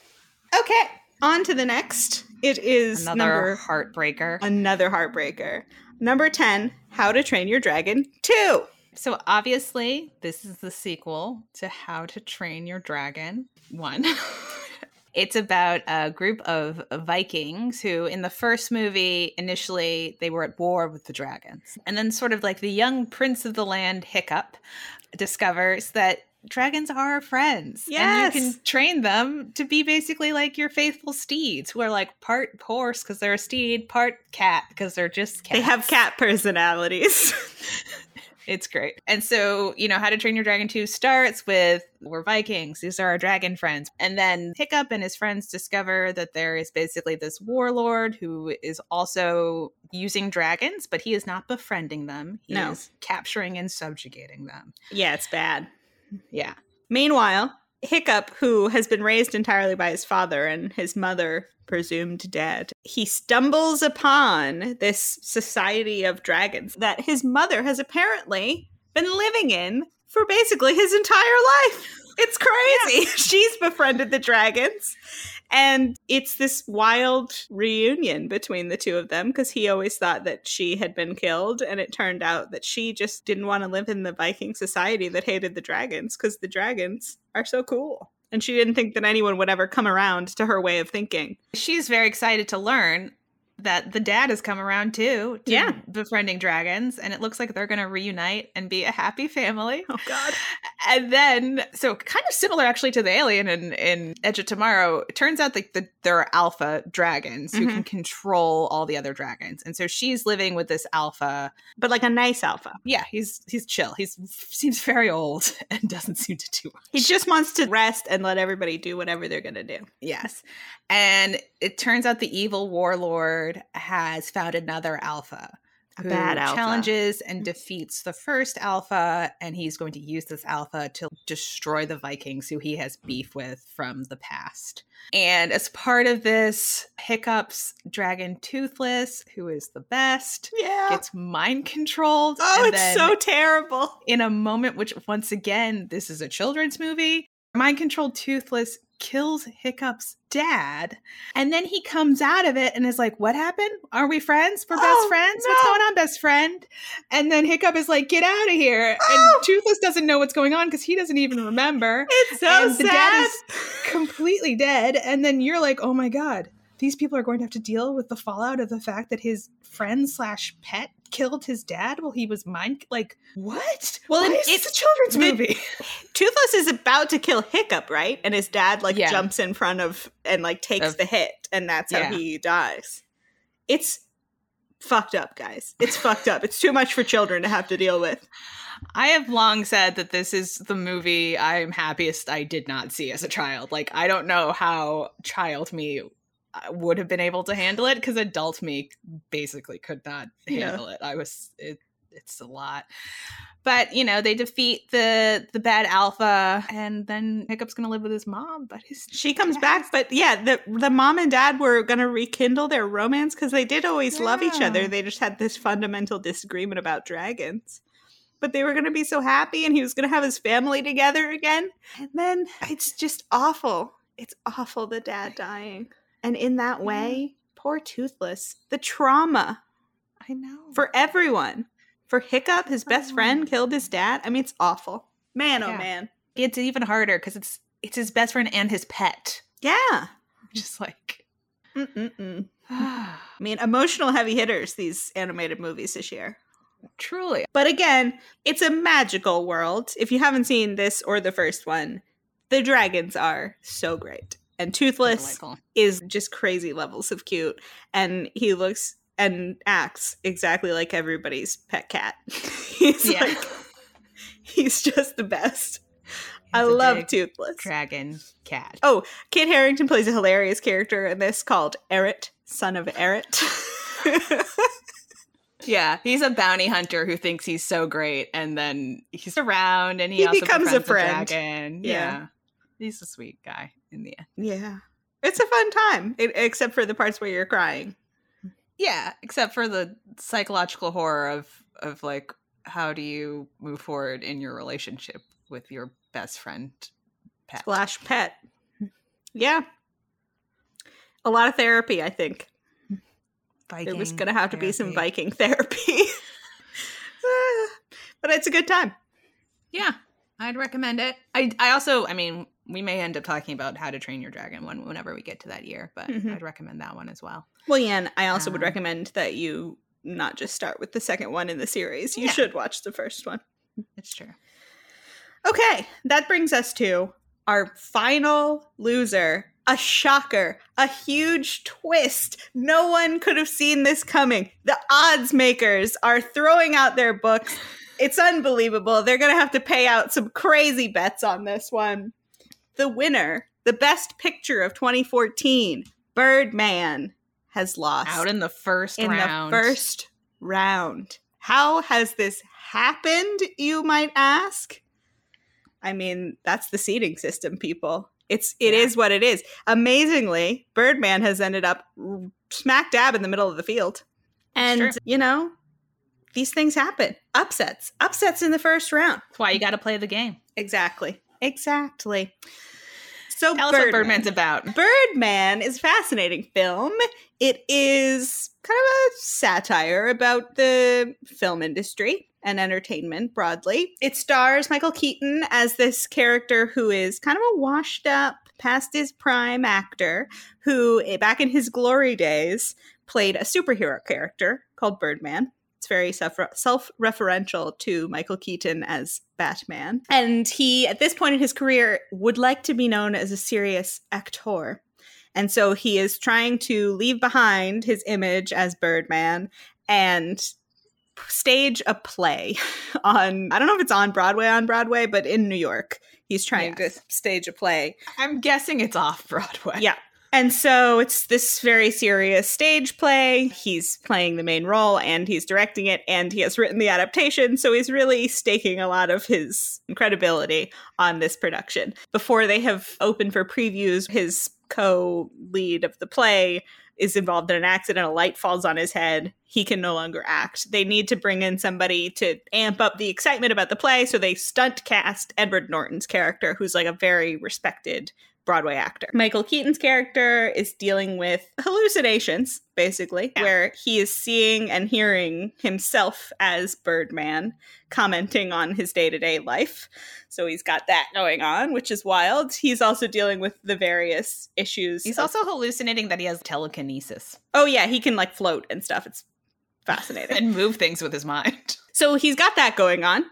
Okay, on to the next. It is Another number heartbreaker. another heartbreaker. Number 10, How to Train Your Dragon 2. So obviously, this is the sequel to How to Train Your Dragon 1. it's about a group of Vikings who in the first movie initially they were at war with the dragons. And then sort of like the young prince of the land Hiccup discovers that dragons are friends. And you can train them to be basically like your faithful steeds who are like part horse because they're a steed, part cat because they're just cats. They have cat personalities. It's great. And so, you know, How to Train Your Dragon 2 starts with we're Vikings, these are our dragon friends. And then Hiccup and his friends discover that there is basically this warlord who is also using dragons, but he is not befriending them. He No. is capturing and subjugating them. yeah, it's bad. Yeah. Meanwhile, Hiccup, who has been raised entirely by his father and his mother presumed dead, he stumbles upon this society of dragons that his mother has apparently been living in for basically his entire life. It's crazy. She's befriended the dragons. And it's this wild reunion between the two of them because he always thought that she had been killed. And it turned out that she just didn't want to live in the Viking society that hated the dragons because the dragons are so cool. And she didn't think that anyone would ever come around to her way of thinking. She's very excited to learn that the dad has come around too to Yeah. befriending dragons and it looks like they're going to reunite and be a happy family Oh, God. and then, so kind of similar actually to the alien in, in Edge of Tomorrow, it turns out that the, there are alpha dragons who Mhm. can control all the other dragons. And so she's living with this alpha. But like a nice alpha. Yeah, he's he's chill. He's seems very old and doesn't seem to do much. He just wants to rest and let everybody do whatever they're going to do. Yes. And it turns out the evil warlord has found another alpha. A who bad alpha. challenges and mm. defeats the first alpha, and he's going to use this alpha to destroy the Vikings who he has beef with from the past. And as part of this, Hiccup's dragon Toothless, who is the best, Yeah. gets mind controlled. oh, it's so terrible. in a moment which once again this is a children's movie mind controlled toothless kills hiccup's dad and then he comes out of it and is like what happened? Are we friends? We're best Oh, friends? What's going on best friend? And then hiccup is like get out of here Oh. and toothless doesn't know what's going on because he doesn't even remember. It's so and sad. the dad is completely dead and then you're like oh my god these people are going to have to deal with the fallout of the fact that his friend slash pet killed his dad while he was mind like what Well, Why it- is it's- a children's movie Toothless is about to kill Hiccup, right? And his dad like Yeah. jumps in front of and like takes Of- the hit, and that's how Yeah. he dies. It's fucked up, guys. It's fucked up. It's too much for children to have to deal with. i have long said that this is the movie i'm happiest i did not see as a child like i don't know how child me would have been able to handle it because adult me basically could not Yeah. handle it i was it, it's a lot but you know they defeat the the bad alpha and then hiccup's gonna live with his mom but his She comes back, but yeah, the the mom and dad were gonna rekindle their romance because they did always love each other. They just had this fundamental disagreement about dragons. But they were gonna be so happy, and he was gonna have his family together again. And then it's just awful. It's awful the dad dying, and in that way, poor Toothless. The trauma i know for everyone. For Hiccup, his best Oh. friend killed his dad. I mean, it's awful. Man, oh man. it's even harder because it's it's his best friend and his pet Yeah. just like Mm-mm-mm. I mean, emotional heavy hitters, these animated movies this year. truly But again, it's a magical world. If you haven't seen this or the first one, the dragons are so great. And Toothless delightful. is just crazy levels of cute. And he looks and acts exactly like everybody's pet cat. he's Yeah. like, he's just the best. I love Toothless. dragon cat. Oh, Kit Harington plays a hilarious character in this called Eret, son of Eret. Yeah, he's a bounty hunter who thinks he's so great, and then he's around, and he, He also becomes a friend. dragon. Yeah. Yeah. he's a sweet guy in the end. yeah. It's a fun time, it, except for the parts where you're crying. Yeah, except for the psychological horror of of like how do you move forward in your relationship with your best friend pet? Slash pet. Yeah. A lot of therapy, I think. there was going to have to be some. Viking therapy. But it's a good time. Yeah, I'd recommend it. I I also, I mean, we may end up talking about How to Train Your Dragon when whenever we get to that year, but Mhm. I'd recommend that one as well. Well, yeah, and I also would Um, recommend that you not just start with the second one in the series. You Yeah. should watch the first one. It's true. Okay, that brings us to our final loser. A shocker, a huge twist. No one could have seen this coming. The odds makers are throwing out their books. It's unbelievable. They're going to have to pay out some crazy bets on this one. The winner, the best picture of 2014, Birdman, has lost Out in the first in round. the first round. How has this happened, you might ask? I mean, that's the seeding system, people. It's it is Yeah. what it is. Amazingly, Birdman has ended up smack dab in the middle of the field. And you know, these things happen. Upsets. Upsets in the first round. That's why you got to play the game. Exactly. Exactly. So Tell what Birdman's about. Birdman is a fascinating film. It is kind of a satire about the film industry and entertainment broadly. It stars Michael Keaton as this character who is kind of a washed up, past his prime actor who, eh, back in his glory days, played a superhero character called Birdman. It's very self referential to Michael Keaton as Batman. And he, at this point in his career, would like to be known as a serious actor. And so he is trying to leave behind his image as Birdman and stage a play on I don't know if it's on Broadway on Broadway, but in New York. He's trying yes. to stage a play. I'm guessing it's off Broadway. Yeah. And so it's this very serious stage play. He's playing the main role and he's directing it and he has written the adaptation. So he's really staking a lot of his credibility on this production. Before they have opened for previews, his co lead of the play is involved in an accident, a light falls on his head, he can no longer act. They need to bring in somebody to amp up the excitement about the play, so they stunt cast Edward Norton's character, who's like a very respected Broadway actor. Michael Keaton's character is dealing with hallucinations, basically, yeah. where he is seeing and hearing himself as Birdman commenting on his day to day life. So he's got that going on, which is wild. He's also dealing with the various issues. He's of- also hallucinating that he has telekinesis. Oh, yeah, he can like float and stuff. It's fascinating. and move things with his mind. So he's got that going on,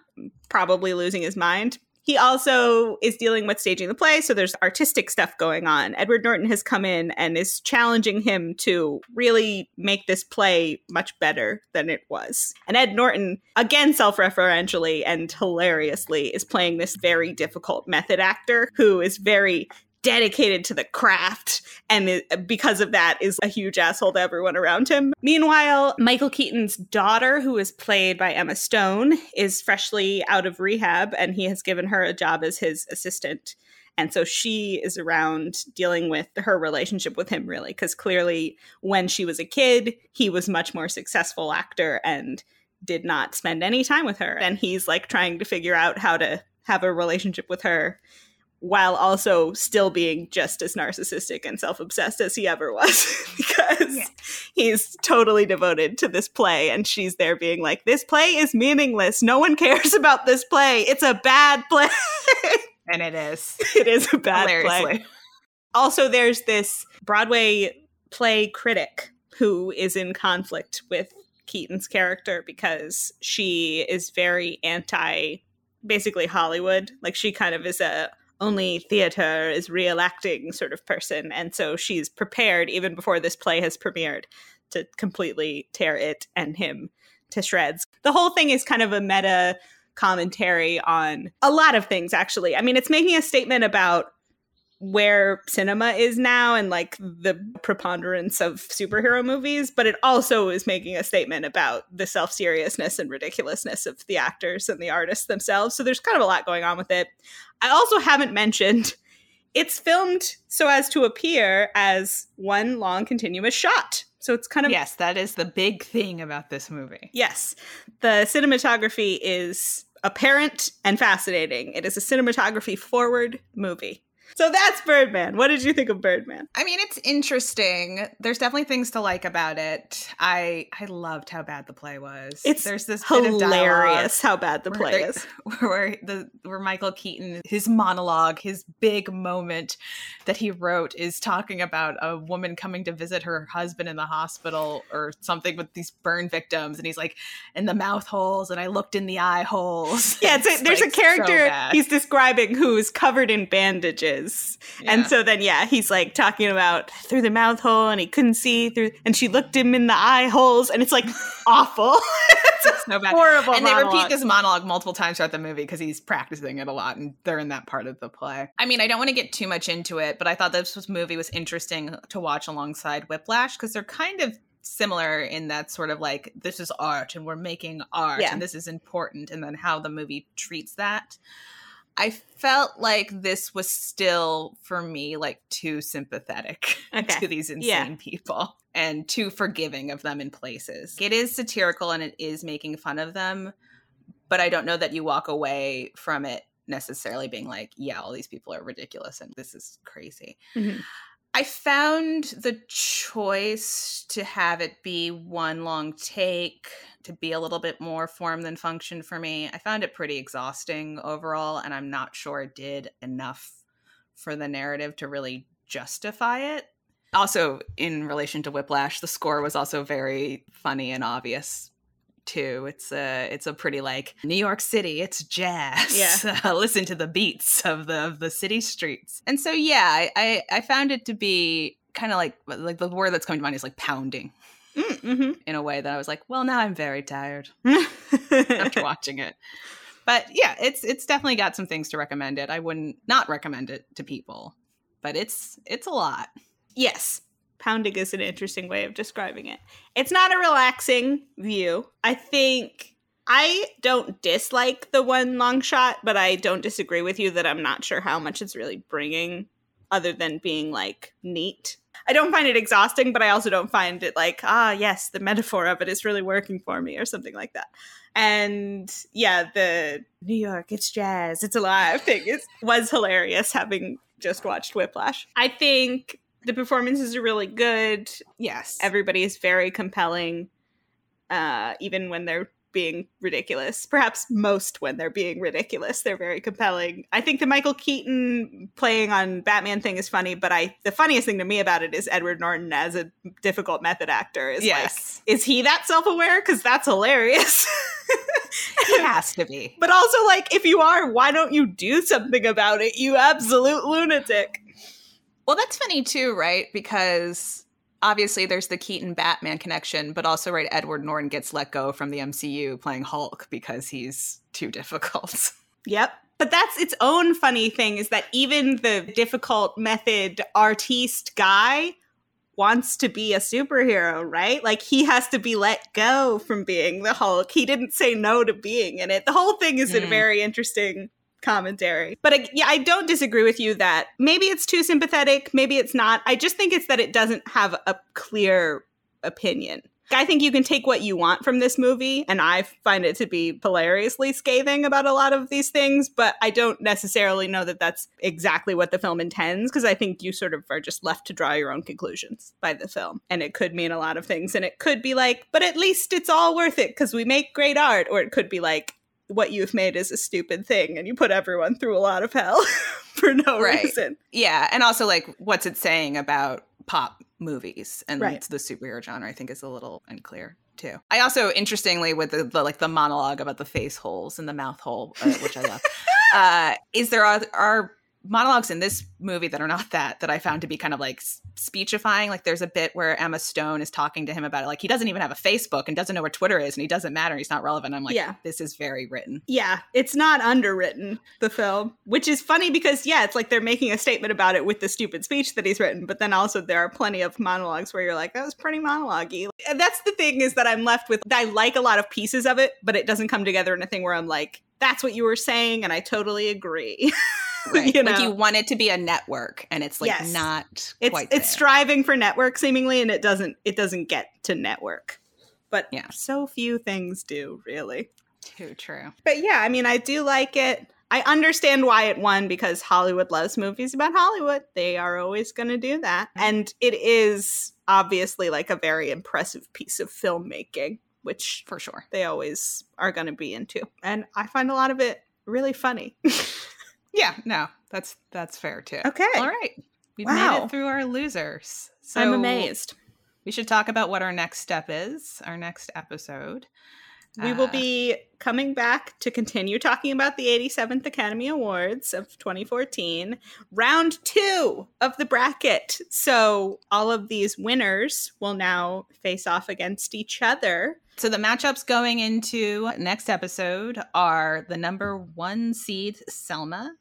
probably losing his mind. He also is dealing with staging the play, so there's artistic stuff going on. Edward Norton has come in and is challenging him to really make this play much better than it was. And Ed Norton, again self referentially and hilariously, is playing this very difficult method actor who is very dedicated to the craft and because of that is a huge asshole to everyone around him. Meanwhile, Michael Keaton's daughter, who is played by Emma Stone, is freshly out of rehab and he has given her a job as his assistant. And so she is around dealing with her relationship with him, really, because clearly when she was a kid, he was much more successful actor and did not spend any time with her. And he's like trying to figure out how to have a relationship with her while also still being just as narcissistic and self-obsessed as he ever was. Because yeah. he's totally devoted to this play and she's there being like this play is meaningless. No one cares about this play. It's a bad play. And it is. It is a bad play. Also there's this broadway play critic who is in conflict with keaton's character because she is very anti basically hollywood. Like she kind of is a only theater is real acting sort of person. And so she's prepared, even before this play has premiered, to completely tear it and him to shreds. The whole thing is kind of a meta commentary on a lot of things, actually. I mean, it's making a statement about where cinema is now and like the preponderance of superhero movies, but it also is making a statement about the self seriousness and ridiculousness of the actors and the artists themselves. So there's kind of a lot going on with it. I also haven't mentioned it's filmed so as to appear as one long continuous shot. So it's kind of Yes, that is the big thing about this movie. Yes. The cinematography is apparent and fascinating. It is a cinematography forward movie. So that's Birdman. What did you think of Birdman? I mean, it's interesting. There's definitely things to like about it. I I loved how bad the play was. It's there's this hilarious how bad the play where is. Where the where Michael Keaton his monologue, his big moment that he wrote is talking about a woman coming to visit her husband in the hospital or something with these burn victims, and he's like in the mouth holes, and I looked in the eye holes. Yeah, a, there's like a character so he's describing who's covered in bandages is. Yeah. And so then, yeah, he's like talking about through the mouth hole and he couldn't see through, and she looked him in the eye holes, and it's like awful. it's so bad. Horrible. And monologue. they repeat this monologue multiple times throughout the movie because he's practicing it a lot, and they're in that part of the play. I mean, I don't want to get too much into it, but I thought this movie was interesting to watch alongside Whiplash because they're kind of similar in that sort of like this is art and we're making art yeah. and this is important and then how the movie treats that I felt like this was still for me like too sympathetic okay. to these insane yeah. people and too forgiving of them in places. It is satirical and it is making fun of them, but I don't know that you walk away from it necessarily being like, yeah, all these people are ridiculous and this is crazy. Mm-hmm. I found the choice to have it be one long take to be a little bit more form than function for me. I found it pretty exhausting overall, and I'm not sure it did enough for the narrative to really justify it. Also, in relation to Whiplash, the score was also very funny and obvious too. It's a it's a pretty like New York City. It's jazz. Yeah. listen to the beats of the of the city streets. And so yeah, I I, I found it to be kind of like like the word that's coming to mind is like pounding Mm-hmm. in a way that I was like, well, now I'm very tired after watching it. But yeah, it's it's definitely got some things to recommend it. I wouldn't not recommend it to people, but it's it's a lot. Yes. Pounding is an interesting way of describing it. It's not a relaxing view. I think I don't dislike the one long shot, but I don't disagree with you that I'm not sure how much it's really bringing other than being like neat. I don't find it exhausting, but I also don't find it like, ah, yes, the metaphor of it is really working for me or something like that. And yeah, the New York, it's jazz, it's alive thing is, was hilarious having just watched Whiplash. I think the performances are really good. Yes. Everybody is very compelling, uh, even when they're being ridiculous. Perhaps most when they're being ridiculous, they're very compelling. I think the Michael Keaton playing on Batman thing is funny, but I the funniest thing to me about it is Edward Norton as a difficult method actor. Is yes. like, is he that self aware? Because that's hilarious. he has to be. But also, like, if you are, why don't you do something about it? You absolute lunatic. Well, that's funny too, right? Because obviously there's the Keaton Batman connection, but also right Edward Norton gets let go from the MCU playing Hulk because he's too difficult. Yep. But that's its own funny thing is that even the difficult method artiste guy wants to be a superhero, right? Like he has to be let go from being the Hulk. He didn't say no to being in it. The whole thing is a Mm. very interesting commentary. But I, yeah, I don't disagree with you that maybe it's too sympathetic, maybe it's not. I just think it's that it doesn't have a clear opinion. I think you can take what you want from this movie, and I find it to be hilariously scathing about a lot of these things, but I don't necessarily know that that's exactly what the film intends, because I think you sort of are just left to draw your own conclusions by the film. And it could mean a lot of things, and it could be like, but at least it's all worth it because we make great art, or it could be like, what you've made is a stupid thing, and you put everyone through a lot of hell for no Right. reason. Yeah, and also like what's it saying about pop movies and Right. the superhero genre? I think is a little unclear too. I also, interestingly, with the, the like the monologue about the face holes and the mouth hole, uh, which I love, uh, is there are, are monologues in this movie that are not that that I found to be kind of like speechifying. Like there's a bit where Emma Stone is talking to him about it. Like he doesn't even have a Facebook and doesn't know where Twitter is, and he doesn't matter. He's not relevant. I'm like, Yeah. this is very written. Yeah, it's not underwritten, the film, which is funny because, yeah, it's like they're making a statement about it with the stupid speech that he's written, but then also there are plenty of monologues where you're like, that was pretty monologue And that's the thing is that I'm left with, I like a lot of pieces of it, but it doesn't come together in a thing where I'm like, that's what you were saying, and I totally agree. Right. You Like know? you want it to be a network, and it's like Yes. not it's quite. it's there. striving for network seemingly, and it doesn't it doesn't get to network. But Yeah. so few things do, really. too true. But yeah, I mean, I do like it. I understand why it won because Hollywood loves movies about Hollywood. They are always going to do that. Mm-hmm. And it is obviously like a very impressive piece of filmmaking, which For sure. they always are going to be into. And I find a lot of it really funny. Yeah, no, that's that's fair too. Okay. All right. We've made it through our losers. So I'm amazed. We should talk about what our next step is, our next episode. We will Uh, be coming back to continue talking about the 87th Academy Awards of 2014, round two of the bracket. So, all of these winners will now face off against each other. So the matchups going into next episode are the number one seed Selma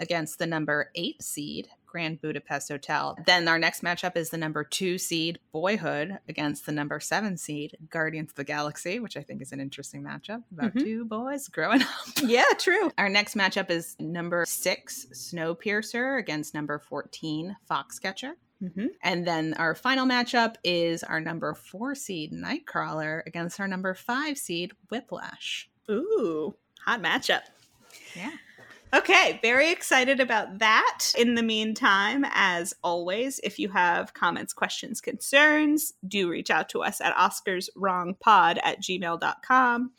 against the number eight seed Grand Budapest Hotel. Then our next matchup is the number two seed Boyhood against the number seven seed Guardians of the Galaxy, which I think is an interesting matchup about Mhm. two boys growing up. Yeah, true. Our next matchup is number six Snowpiercer against number 14 Foxcatcher. Mm-hmm. And then our final matchup is our number four seed Nightcrawler against our number five seed Whiplash. Ooh, hot matchup. Yeah. Okay, very excited about that. In the meantime, as always, if you have comments, questions, concerns, do reach out to us at oscarswrongpod at gmail.com.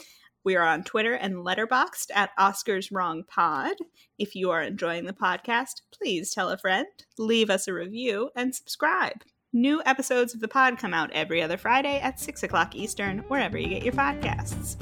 We are on Twitter and Letterboxd at oscarswrongpod. If you are enjoying the podcast, please tell a friend, leave us a review, and subscribe. New episodes of the pod come out every other Friday at 6 o'clock Eastern, wherever you get your podcasts.